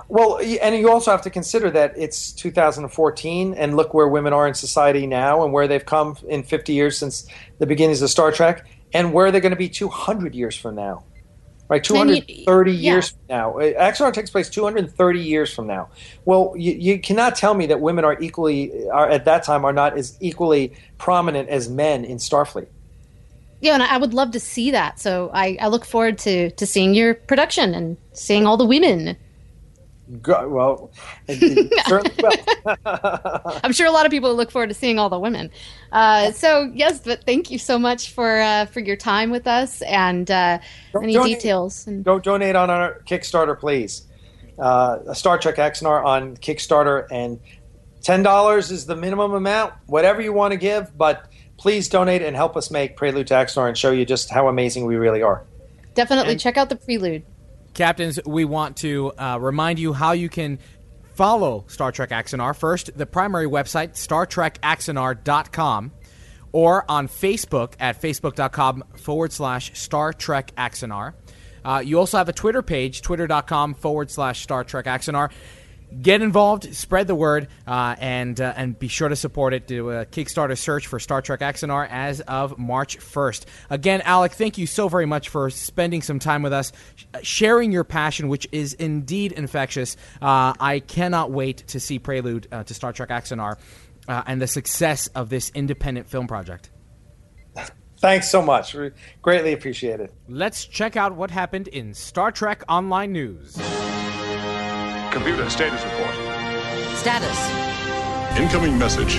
Well, and you also have to consider that it's 2014, and look where women are in society now, and where they've come in 50 years since the beginnings of Star Trek, and where they're going to be 200 years from now right? 230 yeah. years from now. Uh, Axanar takes place 230 years from now. Well, you, you, cannot tell me that women are equally, are at that time, are not as equally prominent as men in Starfleet. Yeah, and I would love to see that. So I, I look forward to, to seeing your production and seeing all the women. Go, well, certainly will. I'm sure a lot of people look forward to seeing all the women. Uh, so yes, but thank you so much for uh, for your time with us and uh, any donate, details. And- go donate on our Kickstarter, please. Uh, Star Trek Axanar on Kickstarter, and ten dollars is the minimum amount. Whatever you want to give, but please donate and help us make Prelude to Axanar and show you just how amazing we really are. Definitely and- check out the Prelude. Captains, we want to uh, remind you how you can follow Star Trek Axanar. First, the primary website, StarTrekAxanar.com, or on Facebook at Facebook.com forward slash Star Trek Axanar. Uh, you also have a Twitter page, Twitter.com forward slash Star Trek Axanar get involved, spread the word, uh, and uh, and be sure to support it. Do a Kickstarter search for Star Trek Axanar as of March 1st. Again, Alec, thank you so very much for spending some time with us, sharing your passion, which is indeed infectious. Uh, I cannot wait to see Prelude uh, to Star Trek Axanar uh, and the success of this independent film project. Thanks so much. We greatly appreciate it. Let's check out what happened in Star Trek Online News. Computer status report. Status. Incoming message.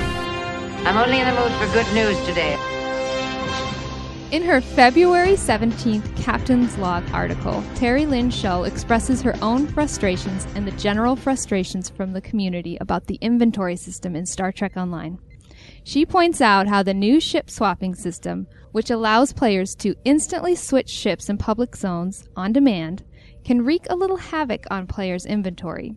I'm only in the mood for good news today. In her February 17th Captain's Log article, Terry Lynn Show expresses her own frustrations and the general frustrations from the community about the inventory system in Star Trek Online. She points out how the new ship swapping system, which allows players to instantly switch ships in public zones on demand, can wreak a little havoc on players' inventory.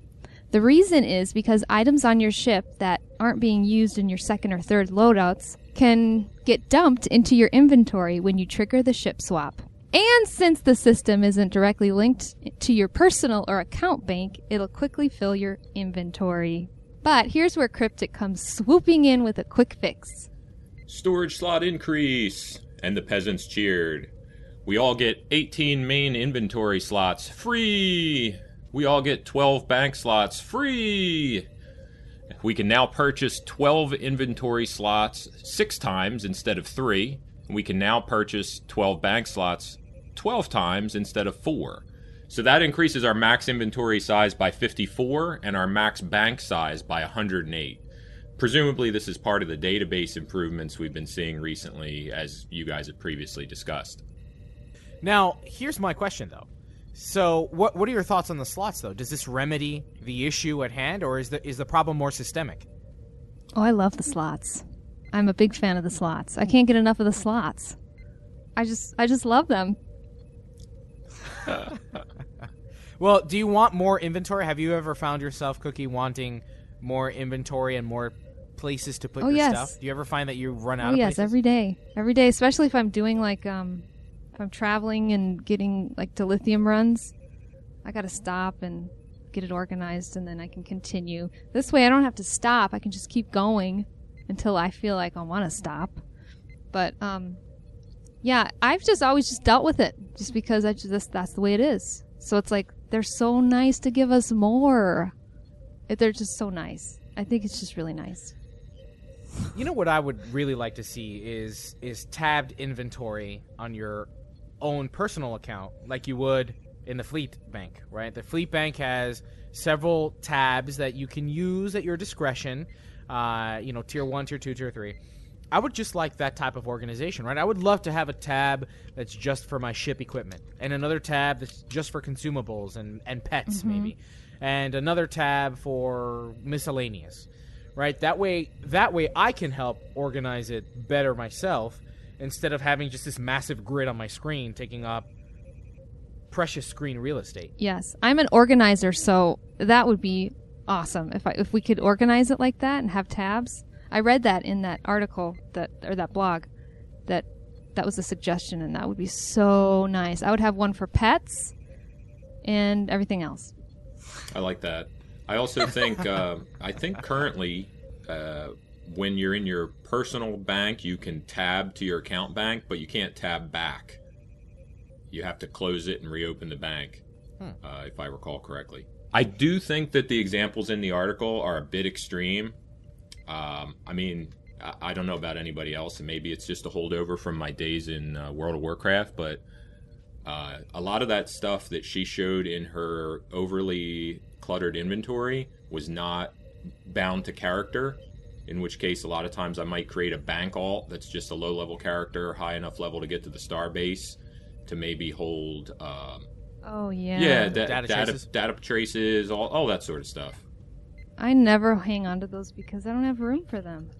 The reason is because items on your ship that aren't being used in your second or third loadouts can get dumped into your inventory when you trigger the ship swap. And since the system isn't directly linked to your personal or account bank, it'll quickly fill your inventory. But here's where Cryptic comes swooping in with a quick fix. Storage slot increase! And the peasants cheered. We all get 18 main inventory slots free. We all get 12 bank slots free. We can now purchase 12 inventory slots six times instead of three. We can now purchase 12 bank slots 12 times instead of four. So that increases our max inventory size by 54 and our max bank size by 108. Presumably, this is part of the database improvements we've been seeing recently, as you guys have previously discussed. Now, here's my question though. So, what what are your thoughts on the slots though? Does this remedy the issue at hand, or is the is the problem more systemic? Oh, I love the slots. I'm a big fan of the slots. I can't get enough of the slots. I just I just love them. well, do you want more inventory? Have you ever found yourself, Cookie, wanting more inventory and more places to put oh, your yes. stuff? Do you ever find that you run out oh, of yes, places? every day. Every day, especially if I'm doing like um if I'm traveling and getting like dilithium runs, I got to stop and get it organized and then I can continue. This way I don't have to stop. I can just keep going until I feel like I want to stop. But um yeah, I've just always just dealt with it just because I just that's the way it is. So it's like they're so nice to give us more. They're just so nice. I think it's just really nice. You know what I would really like to see is is tabbed inventory on your own personal account, like you would in the Fleet Bank, right? The Fleet Bank has several tabs that you can use at your discretion. Uh, you know, tier one, tier two, tier three. I would just like that type of organization, right? I would love to have a tab that's just for my ship equipment, and another tab that's just for consumables and, and pets, maybe, and another tab for miscellaneous, right? That way, that way I can help organize it better myself instead of having just this massive grid on my screen taking up precious screen real estate. Yes, I'm an organizer, so that would be awesome if I if we could organize it like that and have tabs. I read that in that article that or that blog that that was a suggestion and that would be so nice. I would have one for pets and everything else. I like that. I also think uh, I think currently uh, when you're in your personal bank, you can tab to your account bank, but you can't tab back. You have to close it and reopen the bank, uh, if I recall correctly. I do think that the examples in the article are a bit extreme. Um, I mean, I, I don't know about anybody else, and maybe it's just a holdover from my days in uh, World of Warcraft, but uh, a lot of that stuff that she showed in her overly cluttered inventory was not bound to character. In which case, a lot of times I might create a bank alt that's just a low level character, high enough level to get to the star base to maybe hold, um, Oh yeah. yeah, da- Data data, traces. data traces, all, all that sort of stuff. I never hang on to those because I don't have room for them.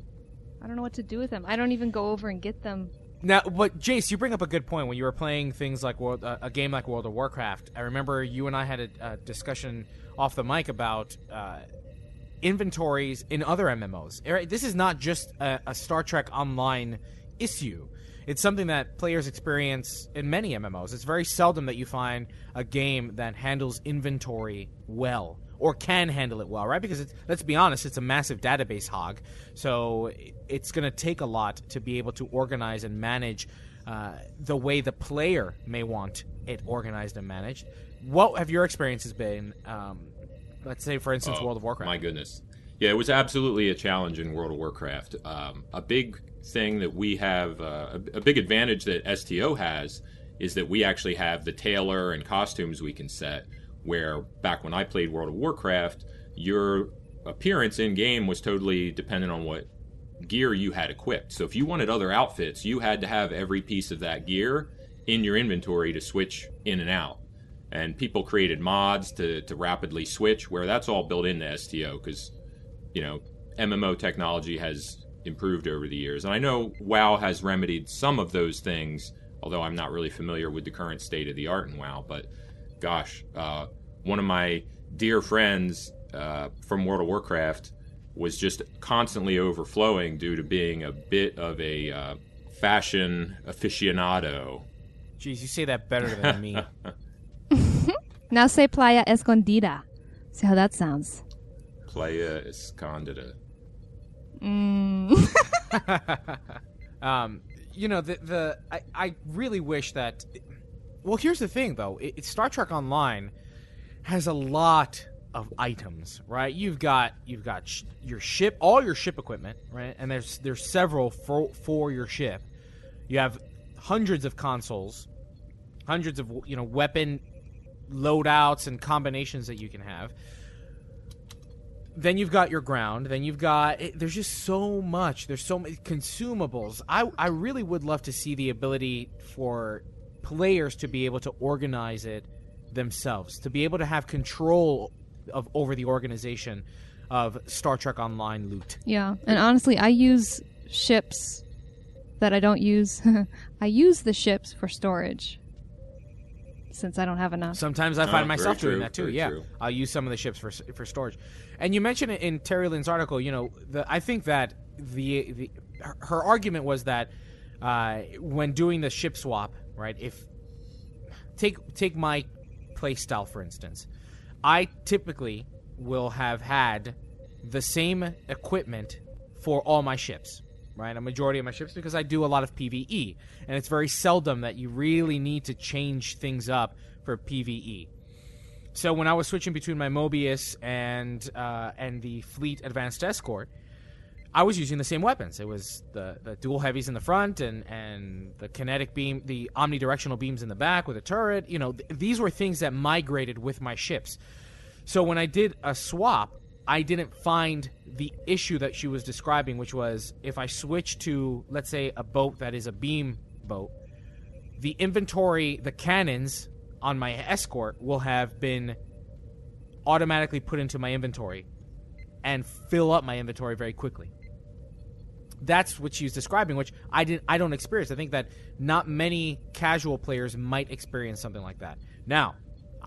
I don't know what to do with them. I don't even go over and get them. Now, but Jace, you bring up a good point. When you were playing things like World, uh, a game like World of Warcraft, I remember you and I had a, a discussion off the mic about uh, inventories in other MMOs. Right? This is not just a, a Star Trek Online issue. It's something that players experience in many MMOs. It's very seldom that you find a game that handles inventory well or can handle it well, right? Because let's be honest, it's a massive database hog. So it's going to take a lot to be able to organize and manage uh, the way the player may want it organized and managed. What have your experiences been? Um, let's say, for instance, Oh, World of Warcraft. My goodness. Yeah, it was absolutely a challenge in World of Warcraft. Um, a big thing that we have, uh, a, a big advantage that STO has, is that we actually have the tailor and costumes we can set. Where back when I played World of Warcraft, your appearance in game was totally dependent on what gear you had equipped. So if you wanted other outfits, you had to have every piece of that gear in your inventory to switch in and out. And people created mods to, to rapidly switch, where that's all built into STO because, you know, MMO technology has improved over the years. And I know WoW has remedied some of those things, although I'm not really familiar with the current state of the art in WoW. But gosh, uh, one of my dear friends uh, from World of Warcraft was just constantly overflowing due to being a bit of a uh, fashion aficionado. Jeez, you say that better than me. Now say Playa Escondida. See how that sounds. Playa Escondida. um, you know, the the I, I really wish that. Well, here's the thing, though. It, it- Star Trek Online has a lot of items, right? You've got you've got sh- your ship, all your ship equipment, right? And there's there's several for for your ship. You have hundreds of consoles, hundreds of you know weapon loadouts and combinations that you can have. Then you've got your ground. Then you've got it, there's just so much. There's so many consumables. I I really would love to see the ability for players to be able to organize it themselves, to be able to have control of over the organization of Star Trek Online loot. Yeah, and honestly, I use ships that I don't use. I use the ships for storage since I don't have enough. Sometimes I Oh, find very myself doing true, that too. Yeah, true. I'll use some of the ships for for storage. And you mentioned it in Terry Lynn's article. You know, the, I think that the, the her, her argument was that uh, when doing the ship swap, right? If take take my play style for instance, I typically will have had the same equipment for all my ships, right? A majority of my ships because I do a lot of PVE, and it's very seldom that you really need to change things up for PVE. So when I was switching between my Mobius and uh, and the Fleet Advanced Escort, I was using the same weapons. It was the, the dual heavies in the front and, and the kinetic beam, the omnidirectional beams in the back with a turret. You know, th- these were things that migrated with my ships. So when I did a swap, I didn't find the issue that she was describing, which was if I switch to, let's say, a boat that is a beam boat, the inventory, the cannons on my escort will have been automatically put into my inventory and fill up my inventory very quickly. That's what she was describing, which I didn't I don't experience. I think that not many casual players might experience something like that. Now,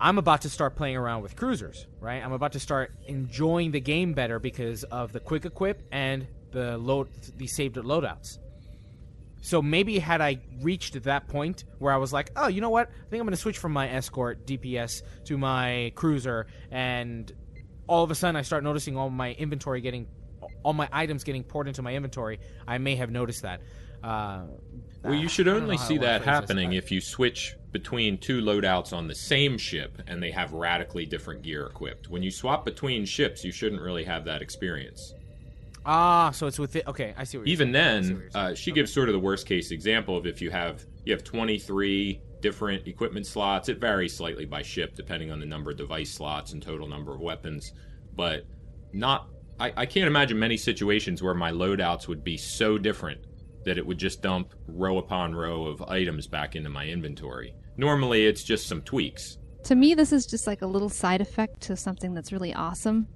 I'm about to start playing around with cruisers, right? I'm about to start enjoying the game better because of the quick equip and the load the saved loadouts. So maybe had I reached that point where I was like, oh, you know what? I think I'm going to switch from my escort DPS to my cruiser, and all of a sudden I start noticing all my inventory getting, all my items getting poured into my inventory. I may have noticed that. Uh, Well, you should only know how I see that this, happening if you switch between two loadouts on the same ship and they have radically different gear equipped. When you swap between ships, you shouldn't really have that experience. Ah, so it's with it. Okay, I see what you're Even saying. I see what then, uh, she gives sort of the worst case example of if you have you have 23 different equipment slots. It varies slightly by ship depending on the number of device slots and total number of weapons, but not. I, I can't imagine many situations where my loadouts would be so different that it would just dump row upon row of items back into my inventory. Normally, it's just some tweaks. To me, this is just like a little side effect to something that's really awesome.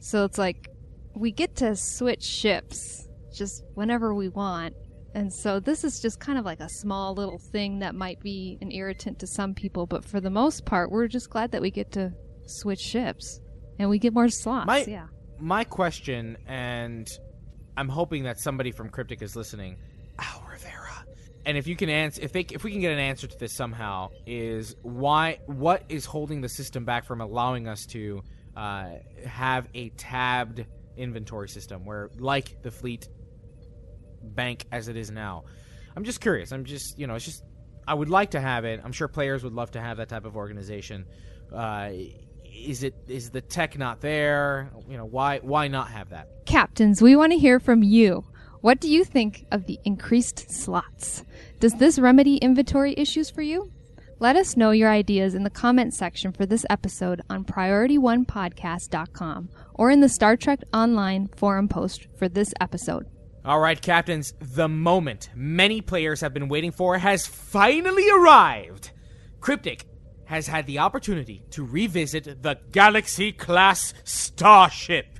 So it's like we get to switch ships just whenever we want. And so this is just kind of like a small little thing that might be an irritant to some people, but for the most part, we're just glad that we get to switch ships and we get more slots. My- yeah. my question, and I'm hoping that somebody from Cryptic is listening. Al Rivera. And if you can answer, if they, if we can get an answer to this somehow, is why, what is holding the system back from allowing us to uh, have a tabbed inventory system where, like the fleet bank as it is now? I'm just curious. I'm just, you know, it's just, I would like to have it. I'm sure players would love to have that type of organization. Uh, is it is the tech not there? You know, why why not have that? Captains, we want to hear from you. What do you think of the increased slots? Does this remedy inventory issues for you? Let us know your ideas in the comment section for this episode on PriorityOnePodcast.com or in the Star Trek Online forum post for this episode. All right, captains, the moment many players have been waiting for has finally arrived. Cryptic has had the opportunity to revisit the Galaxy class starship.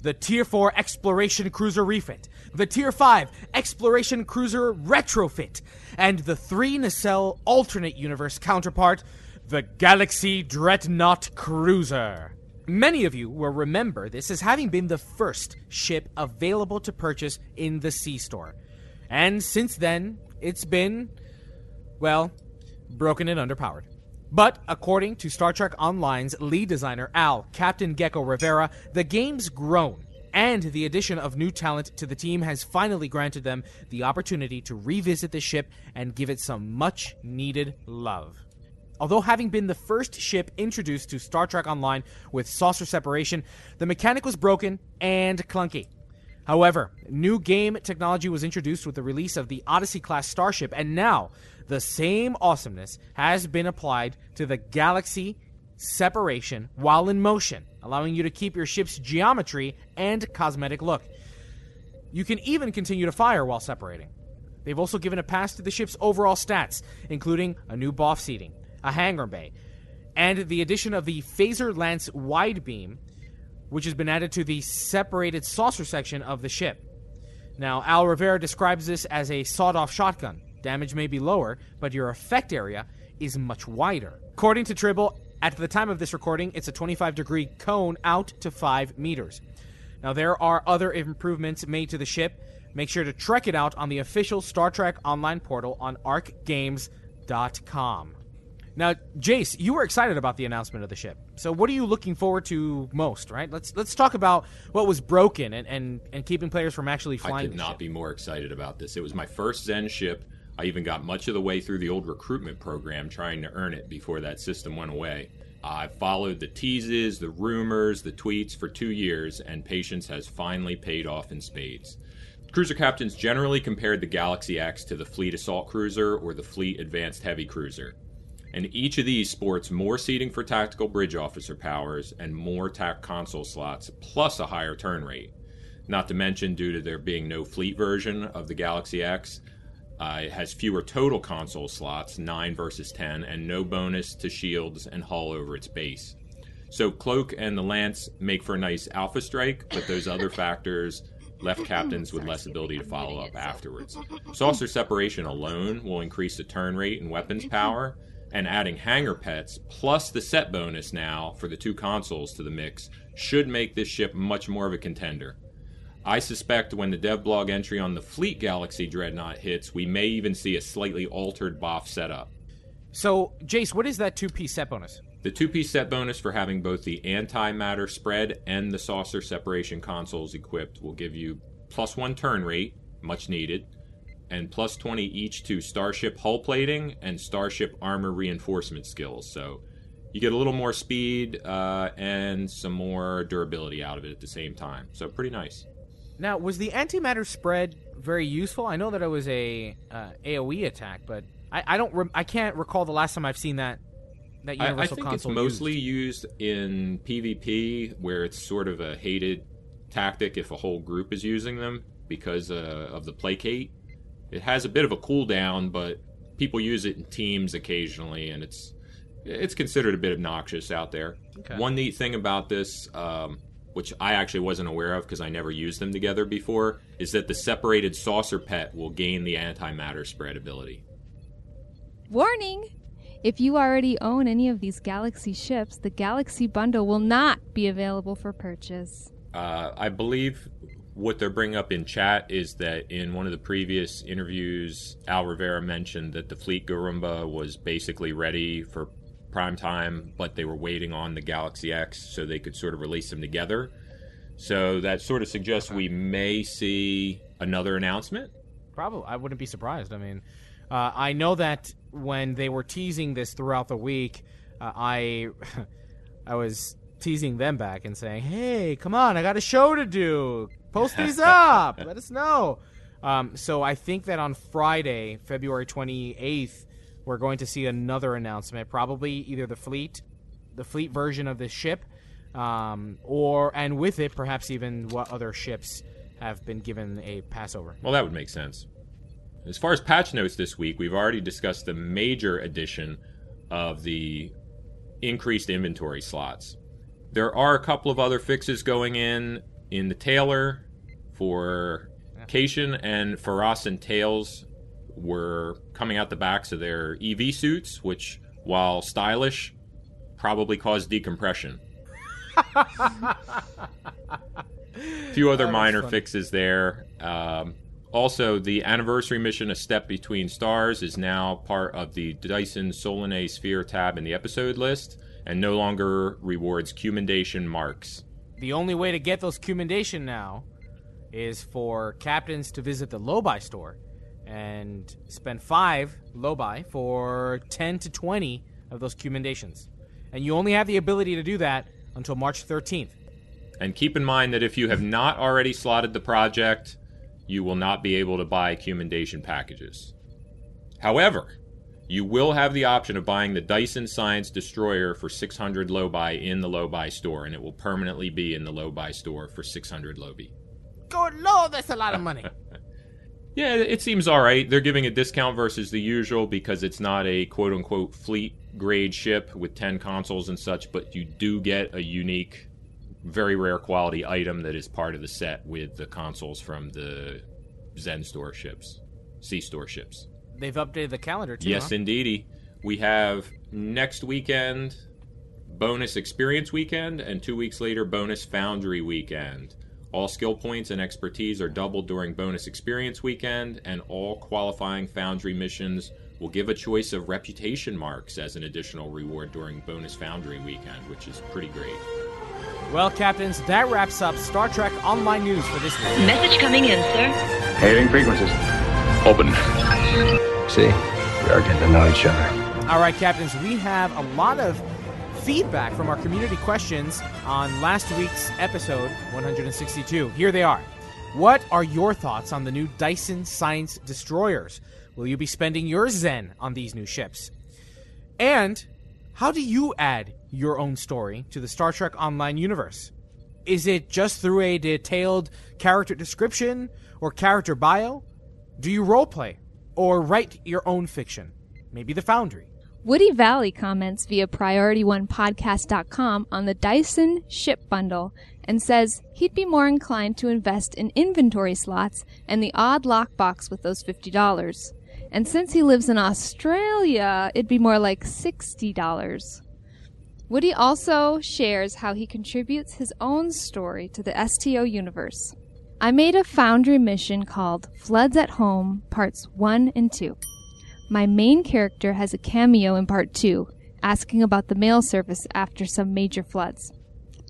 The Tier 4 Exploration Cruiser Refit, the Tier 5 Exploration Cruiser Retrofit, and the 3 nacelle alternate universe counterpart, the Galaxy Dreadnought Cruiser. Many of you will remember this as having been the first ship available to purchase in the C store. And since then, it's been, well, broken and underpowered. But according to Star Trek Online's lead designer Al Captain Gecko Rivera, the game's grown, and the addition of new talent to the team has finally granted them the opportunity to revisit the ship and give it some much needed love. Although having been the first ship introduced to Star Trek Online with saucer separation, the mechanic was broken and clunky. However, new game technology was introduced with the release of the Odyssey class starship, and now the same awesomeness has been applied to the Galaxy separation while in motion, allowing you to keep your ship's geometry and cosmetic look. You can even continue to fire while separating. They've also given a pass to the ship's overall stats, including a new boff seating, a hangar bay, and the addition of the Phaser Lance wide beam, which has been added to the separated saucer section of the ship. Now, Al Rivera describes this as a sawed off shotgun. Damage may be lower, but your effect area is much wider. According to Tribble, at the time of this recording, it's a 25 degree cone out to 5 meters. Now, there are other improvements made to the ship. Make sure to check it out on the official Star Trek online portal on arcgames.com. Now, Jace, you were excited about the announcement of the ship. So, what are you looking forward to most? Right? Let's let's talk about what was broken and and, and keeping players from actually flying. I could not ship. be more excited about this. It was my first Zen ship. I even got much of the way through the old recruitment program trying to earn it before that system went away. I've followed the teases, the rumors, the tweets for two years, and patience has finally paid off in spades. Cruiser captains generally compared the Galaxy X to the Fleet Assault Cruiser or the Fleet Advanced Heavy Cruiser. And each of these sports more seating for tactical bridge officer powers and more TAC console slots, plus a higher turn rate. Not to mention, due to there being no fleet version of the Galaxy X, uh, it has fewer total console slots, 9 versus 10, and no bonus to shields and hull over its base. So Cloak and the Lance make for a nice alpha strike, but those other factors left captains with less ability to follow up afterwards. Saucer separation alone will increase the turn rate and weapons power, and adding hangar pets plus the set bonus now for the two consoles to the mix should make this ship much more of a contender. I suspect when the devblog entry on the Fleet Galaxy Dreadnought hits, we may even see a slightly altered BOF setup. So, Jace, what is that two piece set bonus? The two piece set bonus for having both the antimatter spread and the saucer separation consoles equipped will give you plus one turn rate, much needed, and plus 20 each to starship hull plating and starship armor reinforcement skills. So you get a little more speed uh, and some more durability out of it at the same time. So pretty nice. Now, was the antimatter spread very useful? I know that it was a uh, AOE attack, but I, I don't rem- I can't recall the last time I've seen that that universal I, I think console it's mostly used. used in PvP where it's sort of a hated tactic if a whole group is using them because uh, of the placate. It has a bit of a cooldown, but people use it in teams occasionally, and it's it's considered a bit obnoxious out there. Okay. One neat thing about this, um, which I actually wasn't aware of because I never used them together before, is that the separated saucer pet will gain the antimatter spread ability. Warning! If you already own any of these Galaxy ships, the Galaxy Bundle will not be available for purchase. Uh, I believe what they're bringing up in chat is that in one of the previous interviews, Al Rivera mentioned that the Fleet Garumba was basically ready for prime time, but they were waiting on the Galaxy X so they could sort of release them together. So that sort of suggests we may see another announcement. Probably, I wouldn't be surprised. I mean, uh, I know that when they were teasing this throughout the week, uh, I, I was teasing them back and saying, "Hey, come on, I got a show to do. Post these up. Let us know." Um, so I think that on Friday, February twenty eighth, we're going to see another announcement. Probably either the fleet, the fleet version of this ship, um, or and with it, perhaps even what other ships have been given a passover. Well, that would make sense. As far as patch notes this week, we've already discussed the major addition of the increased inventory slots. There are a couple of other fixes going in in the Tailor for Caitian and and Tails were coming out the backs of their EV suits, which, while stylish, probably caused decompression. A few other minor fixes there. Um, also, the anniversary mission, A Step Between Stars, is now part of the Dyson Solanae Sphere tab in the episode list and no longer rewards commendation marks. The only way to get those commendation now is for captains to visit the Lobi store and spend five Lobi for 10 to 20 of those commendations. And you only have the ability to do that until March 13th. And keep in mind that if you have not already slotted the project, you will not be able to buy commendation packages. However, you will have the option of buying the Dyson Science Destroyer for 600 Lobi in the Lobi store, and it will permanently be in the Lobi store for 600 Lobi. Good lord, that's a lot of money. Yeah, it seems all right. They're giving a discount versus the usual because it's not a quote unquote fleet grade ship with 10 consoles and such, but you do get a unique, very rare quality item that is part of the set with the consoles from the Zen store ships, C store ships. They've updated the calendar too. Yes, huh? indeedy. We have next weekend bonus experience weekend, and two weeks later bonus foundry weekend. All skill points and expertise are doubled during bonus experience weekend, and all qualifying foundry missions will give a choice of reputation marks as an additional reward during bonus foundry weekend, which is pretty great. Well, captains, that wraps up Star Trek Online News for this week. Message coming in, sir. Hailing frequencies. Open. See, we are getting to know each other. All right, captains, we have a lot of feedback from our community questions on last week's episode 162. Here they are. What are your thoughts on the new Dyson Science Destroyers? Will you be spending your Zen on these new ships? And how do you add your own story to the Star Trek Online universe? Is it just through a detailed character description or character bio? Do you roleplay or write your own fiction? Maybe the Foundry. Woody Valley comments via PriorityOnePodcast.com on the Dyson ship bundle and says he'd be more inclined to invest in inventory slots and the odd lockbox with those $50. And since he lives in Australia, it'd be more like $60. Woody also shares how he contributes his own story to the STO universe. I made a Foundry mission called Floods at Home, Parts 1 and 2. My main character has a cameo in Part 2, asking about the mail service after some major floods.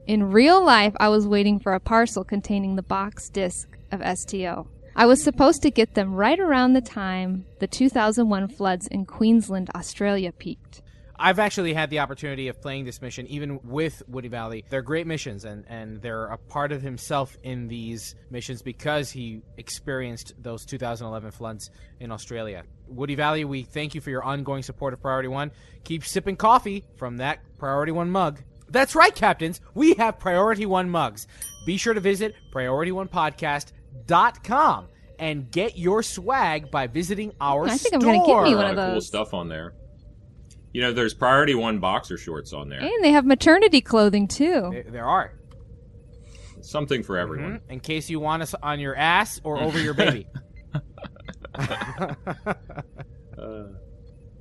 In real life, I was waiting for a parcel containing the box disc of STO. I was supposed to get them right around the time the 2001 floods in Queensland, Australia peaked. I've actually had the opportunity of playing this mission even with Woody Valley. They're great missions, and, and they're a part of himself in these missions because he experienced those 2011 floods in Australia. Woody Valley, we thank you for your ongoing support of Priority One. Keep sipping coffee from that Priority One mug. That's right, Captains. We have Priority One mugs. Be sure to visit PriorityOnePodcast.com and get your swag by visiting our I think I'm store. gonna get me A one lot of of cool stuff on there. You know, there's Priority One boxer shorts on there. And they have maternity clothing too. There- There are. Something for everyone. Mhm. In case you want us on your ass or over your baby. Uh,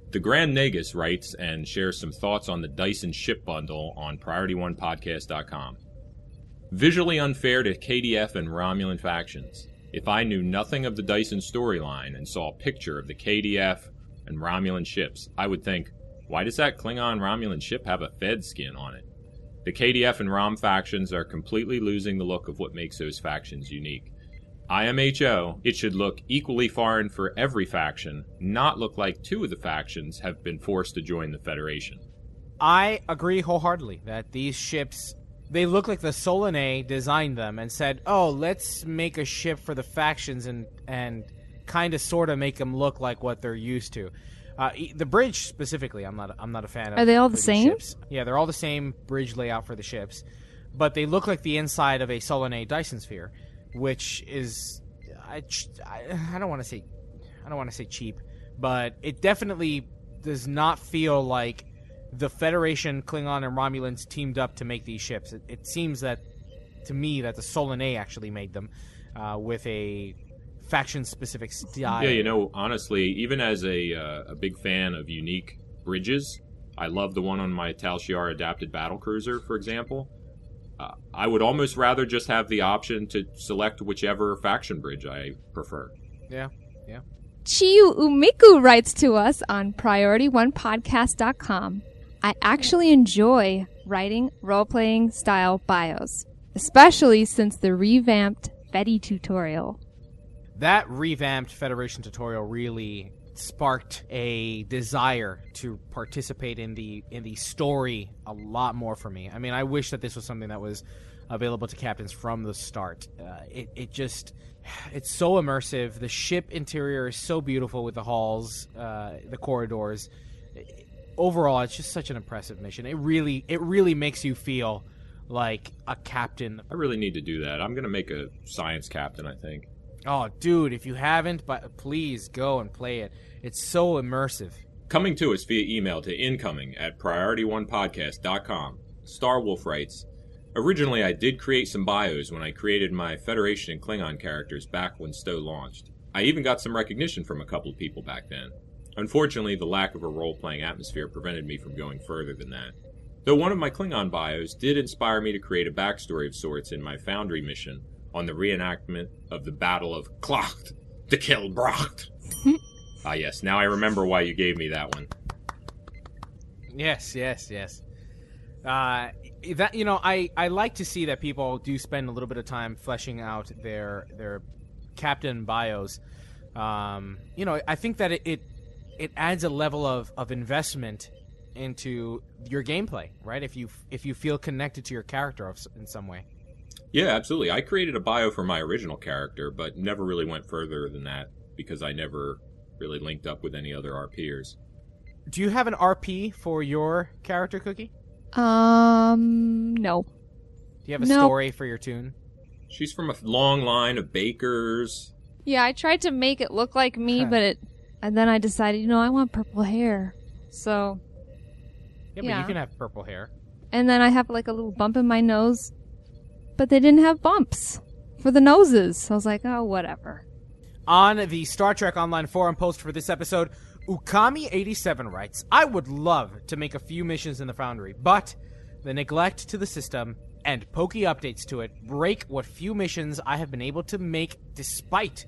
the Grand Negus writes and shares some thoughts on the Dyson ship bundle on PriorityOnePodcast.com. Visually unfair to KDF and Romulan factions. If I knew nothing of the Dyson storyline and saw a picture of the KDF and Romulan ships, I would think, why does that Klingon Romulan ship have a Fed skin on it? The KDF and ROM factions are completely losing the look of what makes those factions unique. IMHO, it should look equally foreign for every faction, not look like two of the factions have been forced to join the Federation. I agree wholeheartedly that these ships they look like the Solanae designed them and said, "Oh, let's make a ship for the factions and and kind of sort of make them look like what they're used to." Uh, e- the bridge specifically, I'm not I'm not a fan of. Are they all the same? Ships. Yeah, they're all the same bridge layout for the ships, but they look like the inside of a Solanae Dyson sphere, which is I I, don't want to say I don't want to say cheap, but it definitely does not feel like the Federation, Klingon, and Romulans teamed up to make these ships. It, it seems that, to me, that the Solanae actually made them uh, with a faction-specific style. Yeah, you know, honestly, even as a, uh, a big fan of unique bridges, I love the one on my Tal Shiar adapted battle cruiser, for example. Uh, I would almost rather just have the option to select whichever faction bridge I prefer. yeah, yeah. Chiyu Umiku writes to us on PriorityOnePodcast.com. I actually enjoy writing role playing style bios, especially since the revamped Fetty tutorial. That revamped Federation tutorial really sparked a desire to participate in the in the story a lot more for me. I mean, I wish that this was something that was available to captains from the start. Uh, it it just it's so immersive. The ship interior is so beautiful with the halls, uh, the corridors. Overall, it's just such an impressive mission. It really it really makes you feel like a captain I really need to do that. I'm going to make a science captain, I think. Oh, dude, if you haven't, but please go and play it. It's so immersive. Coming to us via email to incoming at priorityonepodcast.com. Star Wolf writes Originally, I did create some bios when I created my Federation and Klingon characters back when STO launched. I even got some recognition from a couple of people back then. Unfortunately, the lack of a role playing atmosphere prevented me from going further than that. Though one of my Klingon bios did inspire me to create a backstory of sorts in my Foundry mission on the reenactment of the Battle of Klacht to kill Bracht. ah, yes, now I remember why you gave me that one. Yes, yes, yes. Uh, that you know, I, I like to see that people do spend a little bit of time fleshing out their their captain bios. Um, you know, I think that it, it it adds a level of, of investment into your gameplay, right? If you if you feel connected to your character in some way. Yeah, absolutely. I created a bio for my original character, but never really went further than that because I never really linked up with any other RPers. Do you have an RP for your character, Cookie? Um, no. Do you have a Nope. story for your tune? She's from a long line of bakers. Yeah, I tried to make it look like me, but it, and then I decided, you know, I want purple hair. So, Yeah, but Yeah. you can have purple hair. and then I have like a little bump in my nose, but they didn't have bumps for the noses. I was like, oh, whatever. On the Star Trek Online forum post for this episode, Ukami87 writes, I would love to make a few missions in the Foundry, but the neglect to the system and pokey updates to it break what few missions I have been able to make despite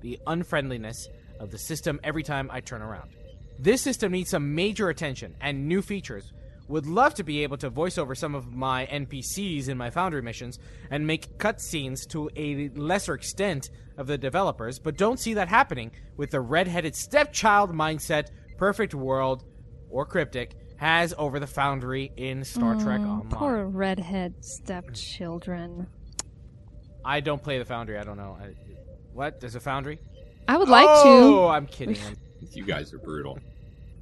the unfriendliness of the system every time I turn around. This system needs some major attention and new features. Would love to be able to voice over some of my NPCs in my Foundry missions and make cutscenes to a lesser extent of the developers, but don't see that happening with the red-headed stepchild mindset Perfect World or Cryptic has over the Foundry in Star Trek Online. Poor redhead stepchildren. I don't play the Foundry. I don't know. I, what? There's a Foundry? I would like Oh, to. Oh, I'm kidding. You guys are brutal.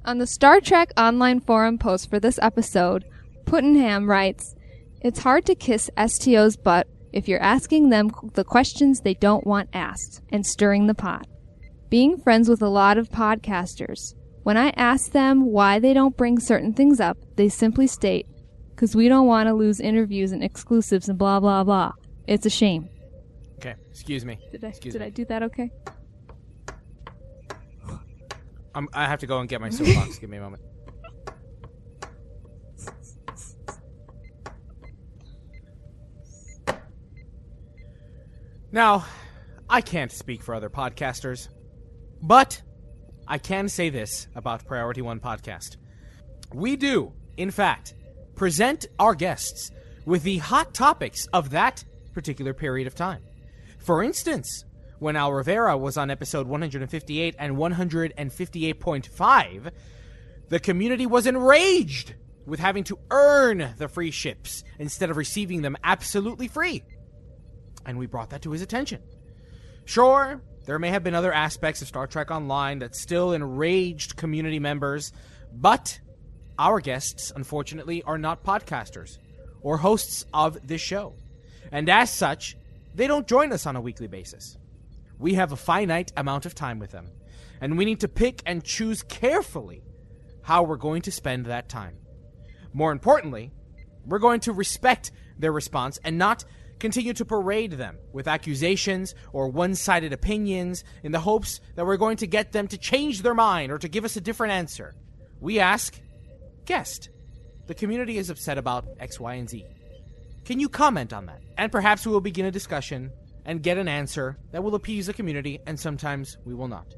On the Star Trek Online forum post for this episode, Puttenham writes, It's hard to kiss STO's butt if you're asking them the questions they don't want asked and stirring the pot. Being friends with a lot of podcasters, when I ask them why they don't bring certain things up, they simply state, because we don't want to lose interviews and exclusives and blah, blah, blah. It's a shame. Okay, excuse me. Did I, Excuse did me. I do that okay? I'm, I have to go and get my soapbox. Give me a moment. Now, I can't speak for other podcasters, but I can say this about Priority One Podcast. We do, in fact, present our guests with the hot topics of that particular period of time. For instance, when Al Rivera was on episode 158 and 158.5, the community was enraged with having to earn the free ships instead of receiving them absolutely free. And we brought that to his attention. Sure, there may have been other aspects of Star Trek Online that still enraged community members, but our guests, unfortunately, are not podcasters or hosts of this show. And as such, they don't join us on a weekly basis. We have a finite amount of time with them, and we need to pick and choose carefully how we're going to spend that time. More importantly, we're going to respect their response and not continue to parade them with accusations or one sided opinions in the hopes that we're going to get them to change their mind or to give us a different answer. We ask, guest, the community is upset about X, Y, and Z. Can you comment on that? And perhaps we will begin a discussion and get an answer that will appease the community, and sometimes we will not.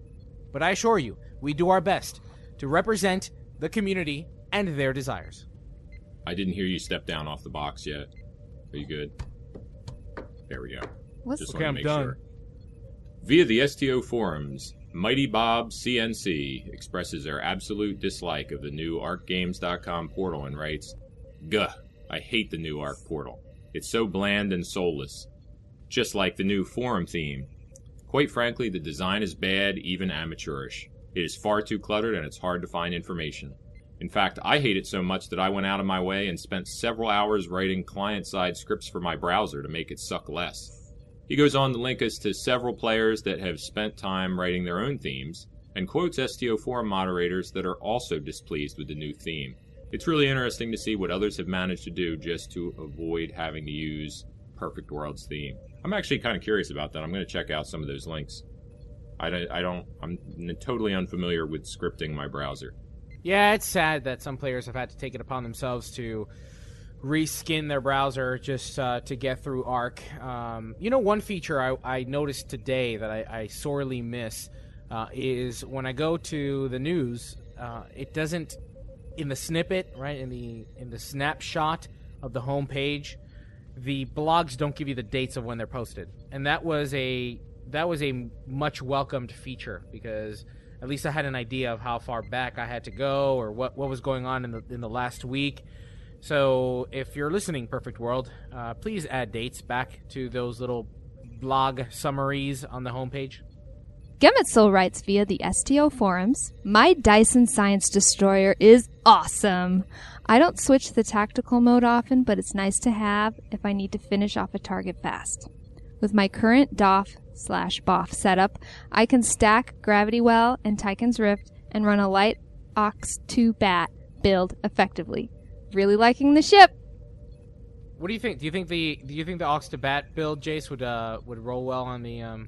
But I assure you, we do our best to represent the community and their desires. I didn't hear you step down off the box yet. Are you good? There we go. What's Just Okay, I'm done. sure. Via the STO forums, Mighty Bob CNC expresses their absolute dislike of the new ArcGames.com portal and writes, Guh, I hate the new Arc portal. It's so bland and soulless. Just like the new forum theme. Quite frankly, the design is bad, even amateurish. It is far too cluttered and it's hard to find information. In fact, I hate it so much that I went out of my way and spent several hours writing client side scripts for my browser to make it suck less. He goes on to link us to several players that have spent time writing their own themes, and quotes STO forum moderators that are also displeased with the new theme. It's really interesting to see what others have managed to do just to avoid having to use Perfect World's theme. I'm actually kind of curious about that. I'm going to check out some of those links. I don't, I don't I'm totally unfamiliar with scripting my browser. Yeah, it's sad that some players have had to take it upon themselves to reskin their browser just uh, to get through Arc. Um, you know, one feature I, I noticed today that I, I sorely miss uh, is when I go to the news, uh, it doesn't in the snippet, right in the in the snapshot of the home page, the blogs don't give you the dates of when they're posted, and that was a that was a much welcomed feature because at least I had an idea of how far back I had to go or what what was going on in the in the last week. So if you're listening, Perfect World, uh, please add dates back to those little blog summaries on the homepage. Gemetzel writes via the STO forums My Dyson Science Destroyer is awesome. I don't switch the tactical mode often, but it's nice to have if I need to finish off a target fast. With my current DOF slash BOF setup, I can stack Gravity Well and Tyken's Rift and run a light Aux 2 bat build effectively. Really liking the ship. What do you think? Do you think the do you think the Aux to Bat build, Jace, would uh would roll well on the um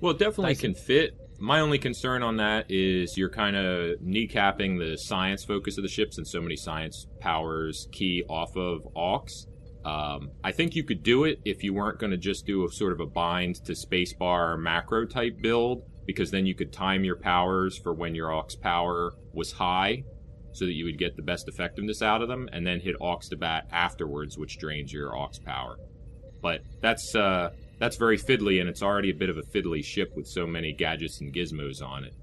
Well, it definitely Dyson. can fit. My only concern on that is you're kind of kneecapping the science focus of the ships, and so many science powers key off of Aux. Um, I think you could do it if you weren't going to just do a sort of a bind to spacebar macro type build, because then you could time your powers for when your Aux power was high, so that you would get the best effectiveness out of them, and then hit Aux to bat afterwards, which drains your Aux power. But that's uh, that's very fiddly, and it's already a bit of a fiddly ship with so many gadgets and gizmos on it.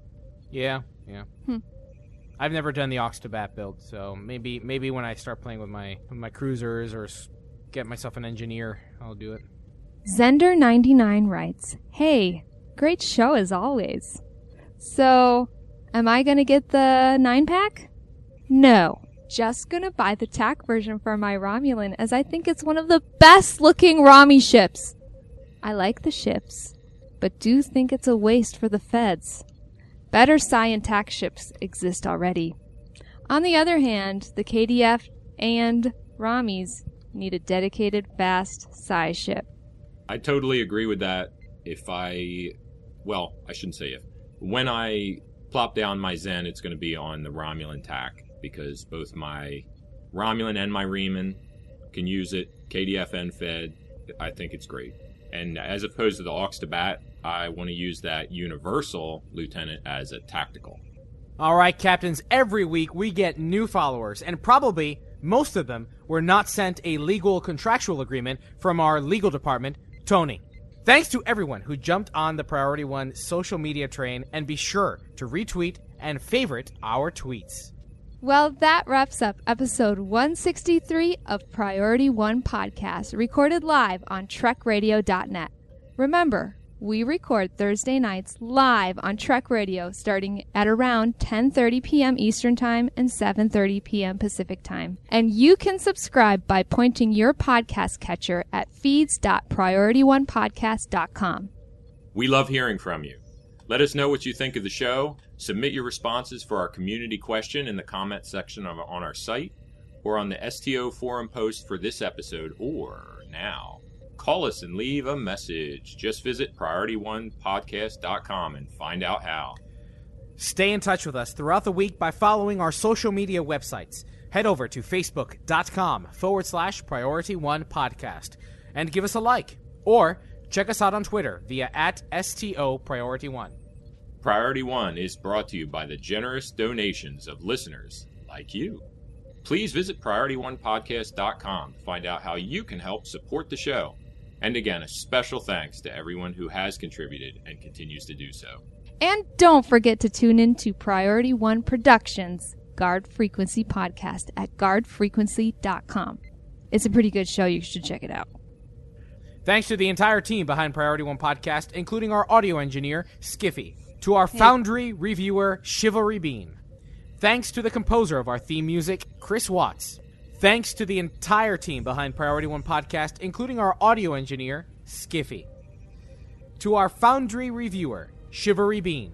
Yeah, yeah. Hmm. I've never done the Aux to Bat build, so maybe maybe when I start playing with my with my cruisers or s- get myself an engineer, I'll do it. Zender99 writes Hey, great show as always. So, am I gonna get the 9 pack? No. Just gonna buy the TAC version for my Romulan as I think it's one of the best looking Rami ships. I like the ships, but do think it's a waste for the feds. Better Sci and TAC ships exist already. On the other hand, the KDF and Ramis need a dedicated fast Sci ship. I totally agree with that. If I, well, I shouldn't say if. When I plop down my Zen, it's going to be on the Romulan TAC because both my Romulan and my Reman can use it. KDF and Fed, I think it's great. And as opposed to the Aux to Bat, I want to use that Universal Lieutenant as a tactical. All right, captains, every week we get new followers, and probably most of them were not sent a legal contractual agreement from our legal department, Tony. Thanks to everyone who jumped on the Priority One social media train, and be sure to retweet and favorite our tweets. Well, that wraps up episode 163 of Priority One Podcast, recorded live on TrekRadio.net. Remember, we record Thursday nights live on Trek Radio starting at around 10:30 p.m. Eastern Time and 7:30 p.m. Pacific Time. And you can subscribe by pointing your podcast catcher at feeds.priorityonepodcast.com. We love hearing from you. Let us know what you think of the show. Submit your responses for our community question in the comment section of, on our site or on the STO forum post for this episode or now. Call us and leave a message. Just visit PriorityOnePodcast.com and find out how. Stay in touch with us throughout the week by following our social media websites. Head over to facebook.com forward slash priority one podcast and give us a like. Or check us out on Twitter via at STO priority one. Priority One is brought to you by the generous donations of listeners like you. Please visit PriorityOnePodcast.com to find out how you can help support the show. And again, a special thanks to everyone who has contributed and continues to do so. And don't forget to tune in to Priority One Productions Guard Frequency podcast at guardfrequency.com. It's a pretty good show. You should check it out. Thanks to the entire team behind Priority One Podcast, including our audio engineer, Skiffy, to our Foundry reviewer, Chivalry Bean. Thanks to the composer of our theme music, Chris Watts. Thanks to the entire team behind Priority One Podcast, including our audio engineer, Skiffy. To our Foundry reviewer, Chivalry Bean.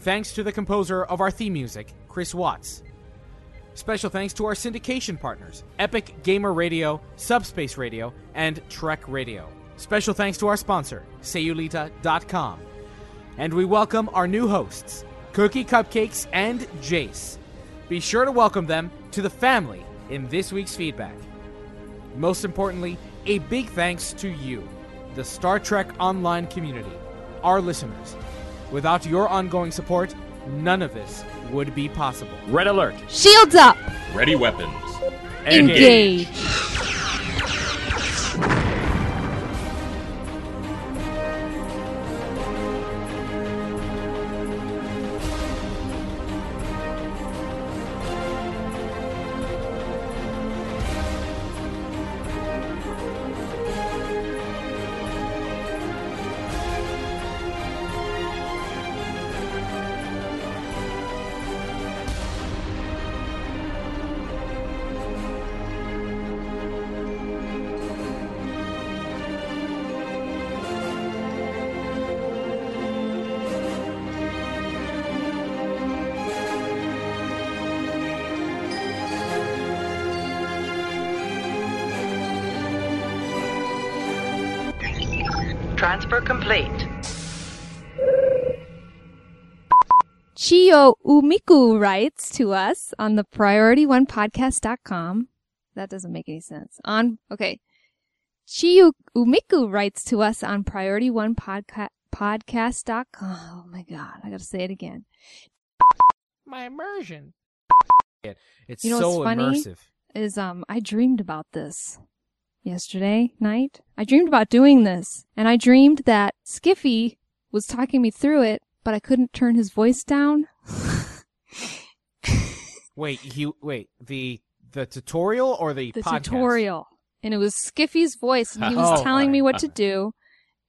Thanks to the composer of our theme music, Chris Watts. Special thanks to our syndication partners, Epic Gamer Radio, Subspace Radio, and Trek Radio. Special thanks to our sponsor, Sayulita.com. And we welcome our new hosts, Cookie Cupcakes and Jace. Be sure to welcome them to the family in this week's feedback. Most importantly, a big thanks to you, the Star Trek Online community, our listeners. Without your ongoing support, none of this would be possible. Red alert. Shields up! Ready weapons. Engage! Transfer Umiku writes to us on the priority1podcast.com. That doesn't make any sense. On, okay. Chiyo Umiku writes to us on priority1podcast.com. Oh my god, I gotta say it again. My immersion. It's You know so what's funny? immersive. Is, um, I dreamed about this yesterday night. I dreamed about doing this and I dreamed that Skiffy was talking me through it, but I couldn't turn his voice down. Wait, he wait the the tutorial or the the podcast? tutorial. And it was Skiffy's voice, and he was Oh, telling me what to do.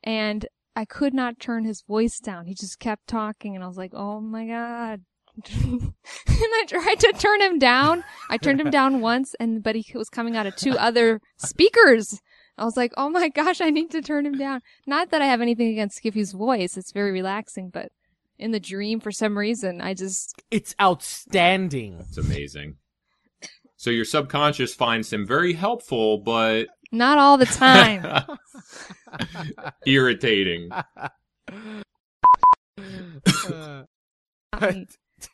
And I could not turn his voice down. He just kept talking, and I was like, oh my god. and I tried to turn him down. I turned him down once, and but he was coming out of two other speakers. I was like, oh my gosh, I need to turn him down. Not that I have anything against Skiffy's voice. It's very relaxing, but in the dream, for some reason, I just, It's outstanding. It's amazing. So your subconscious finds him very helpful, but not all the time. irritating. Uh,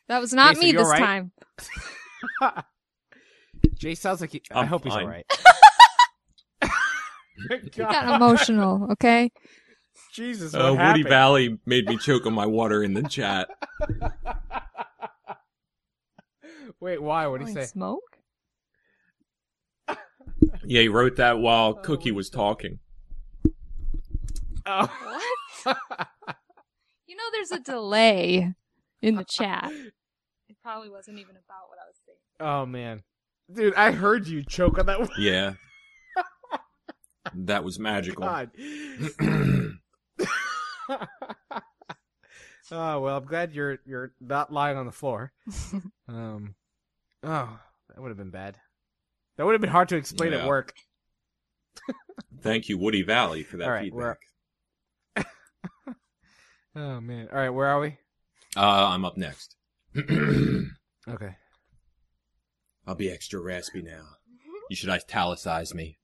That was not Jason, me this alright? time. Jay sounds like he, I I'm hope he's all right. He got emotional, okay? Jesus, Uh, what Woody happened? Valley made me choke on my water in the chat. Wait, why? What did he say? Smoke? Yeah, he wrote that while Cookie was talking. Oh. What? You know, there's a delay in the chat. It probably wasn't even about what I was saying. oh man, dude, I heard you choke on that. one. Yeah. that was magical. God. oh well, I'm glad you're you're not lying on the floor. Um, oh, that would have been bad. That would have been hard to explain Yeah. at work. Thank you, Woody Valley, for that All right, feedback. Oh man. All right, where are we? Uh, I'm up next. Okay. I'll be extra raspy now. You should italicize me.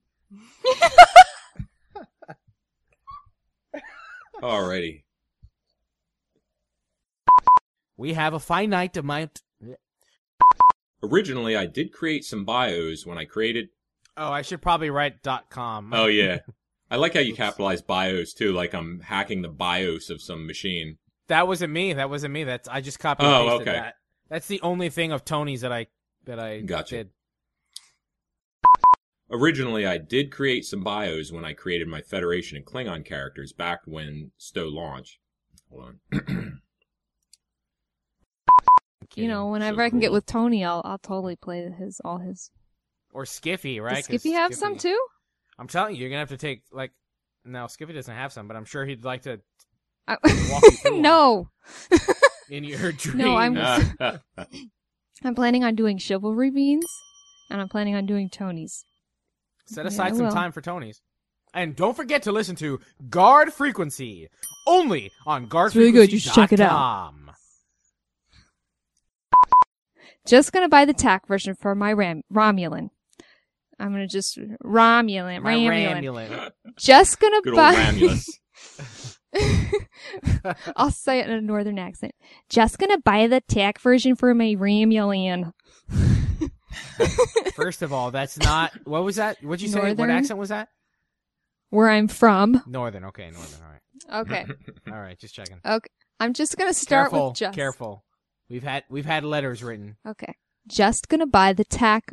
Alrighty. We have a finite amount. Originally, I did create some bios when I created. Oh, I should probably write com. Oh yeah, I like how you capitalize bios too. Like I'm hacking the bios of some machine. That wasn't me. That wasn't me. That's I just copied Oh, okay. that. That's the only thing of Tony's that I that I Gotcha. did. Originally, I did create some bios when I created my Federation and Klingon characters back when STO launched. Hold on. You know, whenever So I can get with Tony, I'll I'll totally play his all his. Or Skiffy, right? Does 'Cause Skippy have some too? I'm telling you, you're gonna have to take like. No, Skiffy doesn't have some, but I'm sure he'd like to I- walk you through no, in your dream. No, I'm- I'm planning on doing chivalry beans, and I'm planning on doing Tony's. Set aside I some will. time for Tony's. And don't forget to listen to Guard Frequency only on It's really good. You should check it out. Just gonna buy the TAC version for my Ram- Romulan. I'm gonna just Romulan, My Romulan. Ramulan. Just gonna Good old buy. Ramulus. I'll say it in a northern accent. Just gonna buy the TAC version for my Romulan. First of all, that's not. What was that? What'd you say? What accent was that? Where I'm from. Northern. Okay, Northern. All right. Okay. All right, just checking. Okay. I'm just gonna start careful, with just. careful. We've had we've had letters written. Okay. Just gonna buy the tack.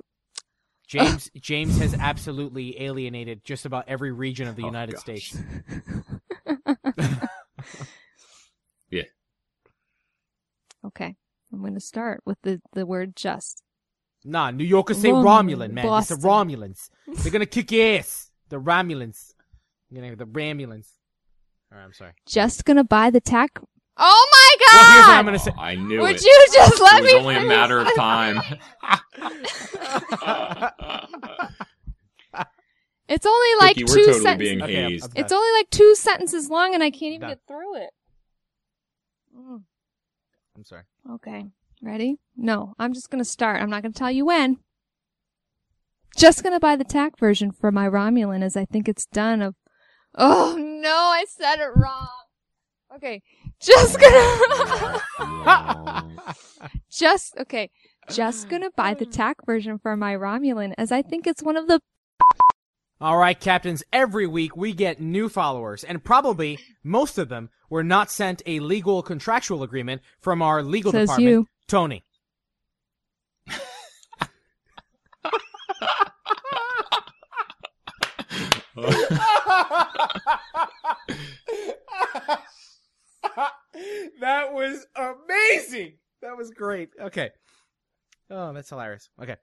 James James has absolutely alienated just about every region of the Oh, United gosh. States. Yeah. Okay. I'm gonna start with the the word just. Nah, New Yorkers say Romulan, Romulan, man. It's the Romulans. They're gonna kick your ass. The Romulans. You know, the Ramulans. All right, I'm sorry. Just gonna buy the tack. Oh my Well, here's what god! I'm gonna say. I knew Would it. you just let it was me? It's only a matter of time. It's only like Cookie, two totally sentences. Okay, I'm- I'm It's only like two sentences long, and I can't even Done. get through it. Mm, I'm sorry. Okay, ready? No, I'm just gonna start. I'm not gonna tell you when. Just gonna buy the TAC version for my Romulan, as I think it's done. Of oh no, I said it wrong. Okay, just gonna. just okay, just gonna buy the TAC version for my Romulan, as I think it's one of the. All right, captains, every week we get new followers, and probably most of them were not sent a legal contractual agreement from our legal Says department. you. Tony. that was amazing. That was great. Okay. Oh, that's hilarious. Okay.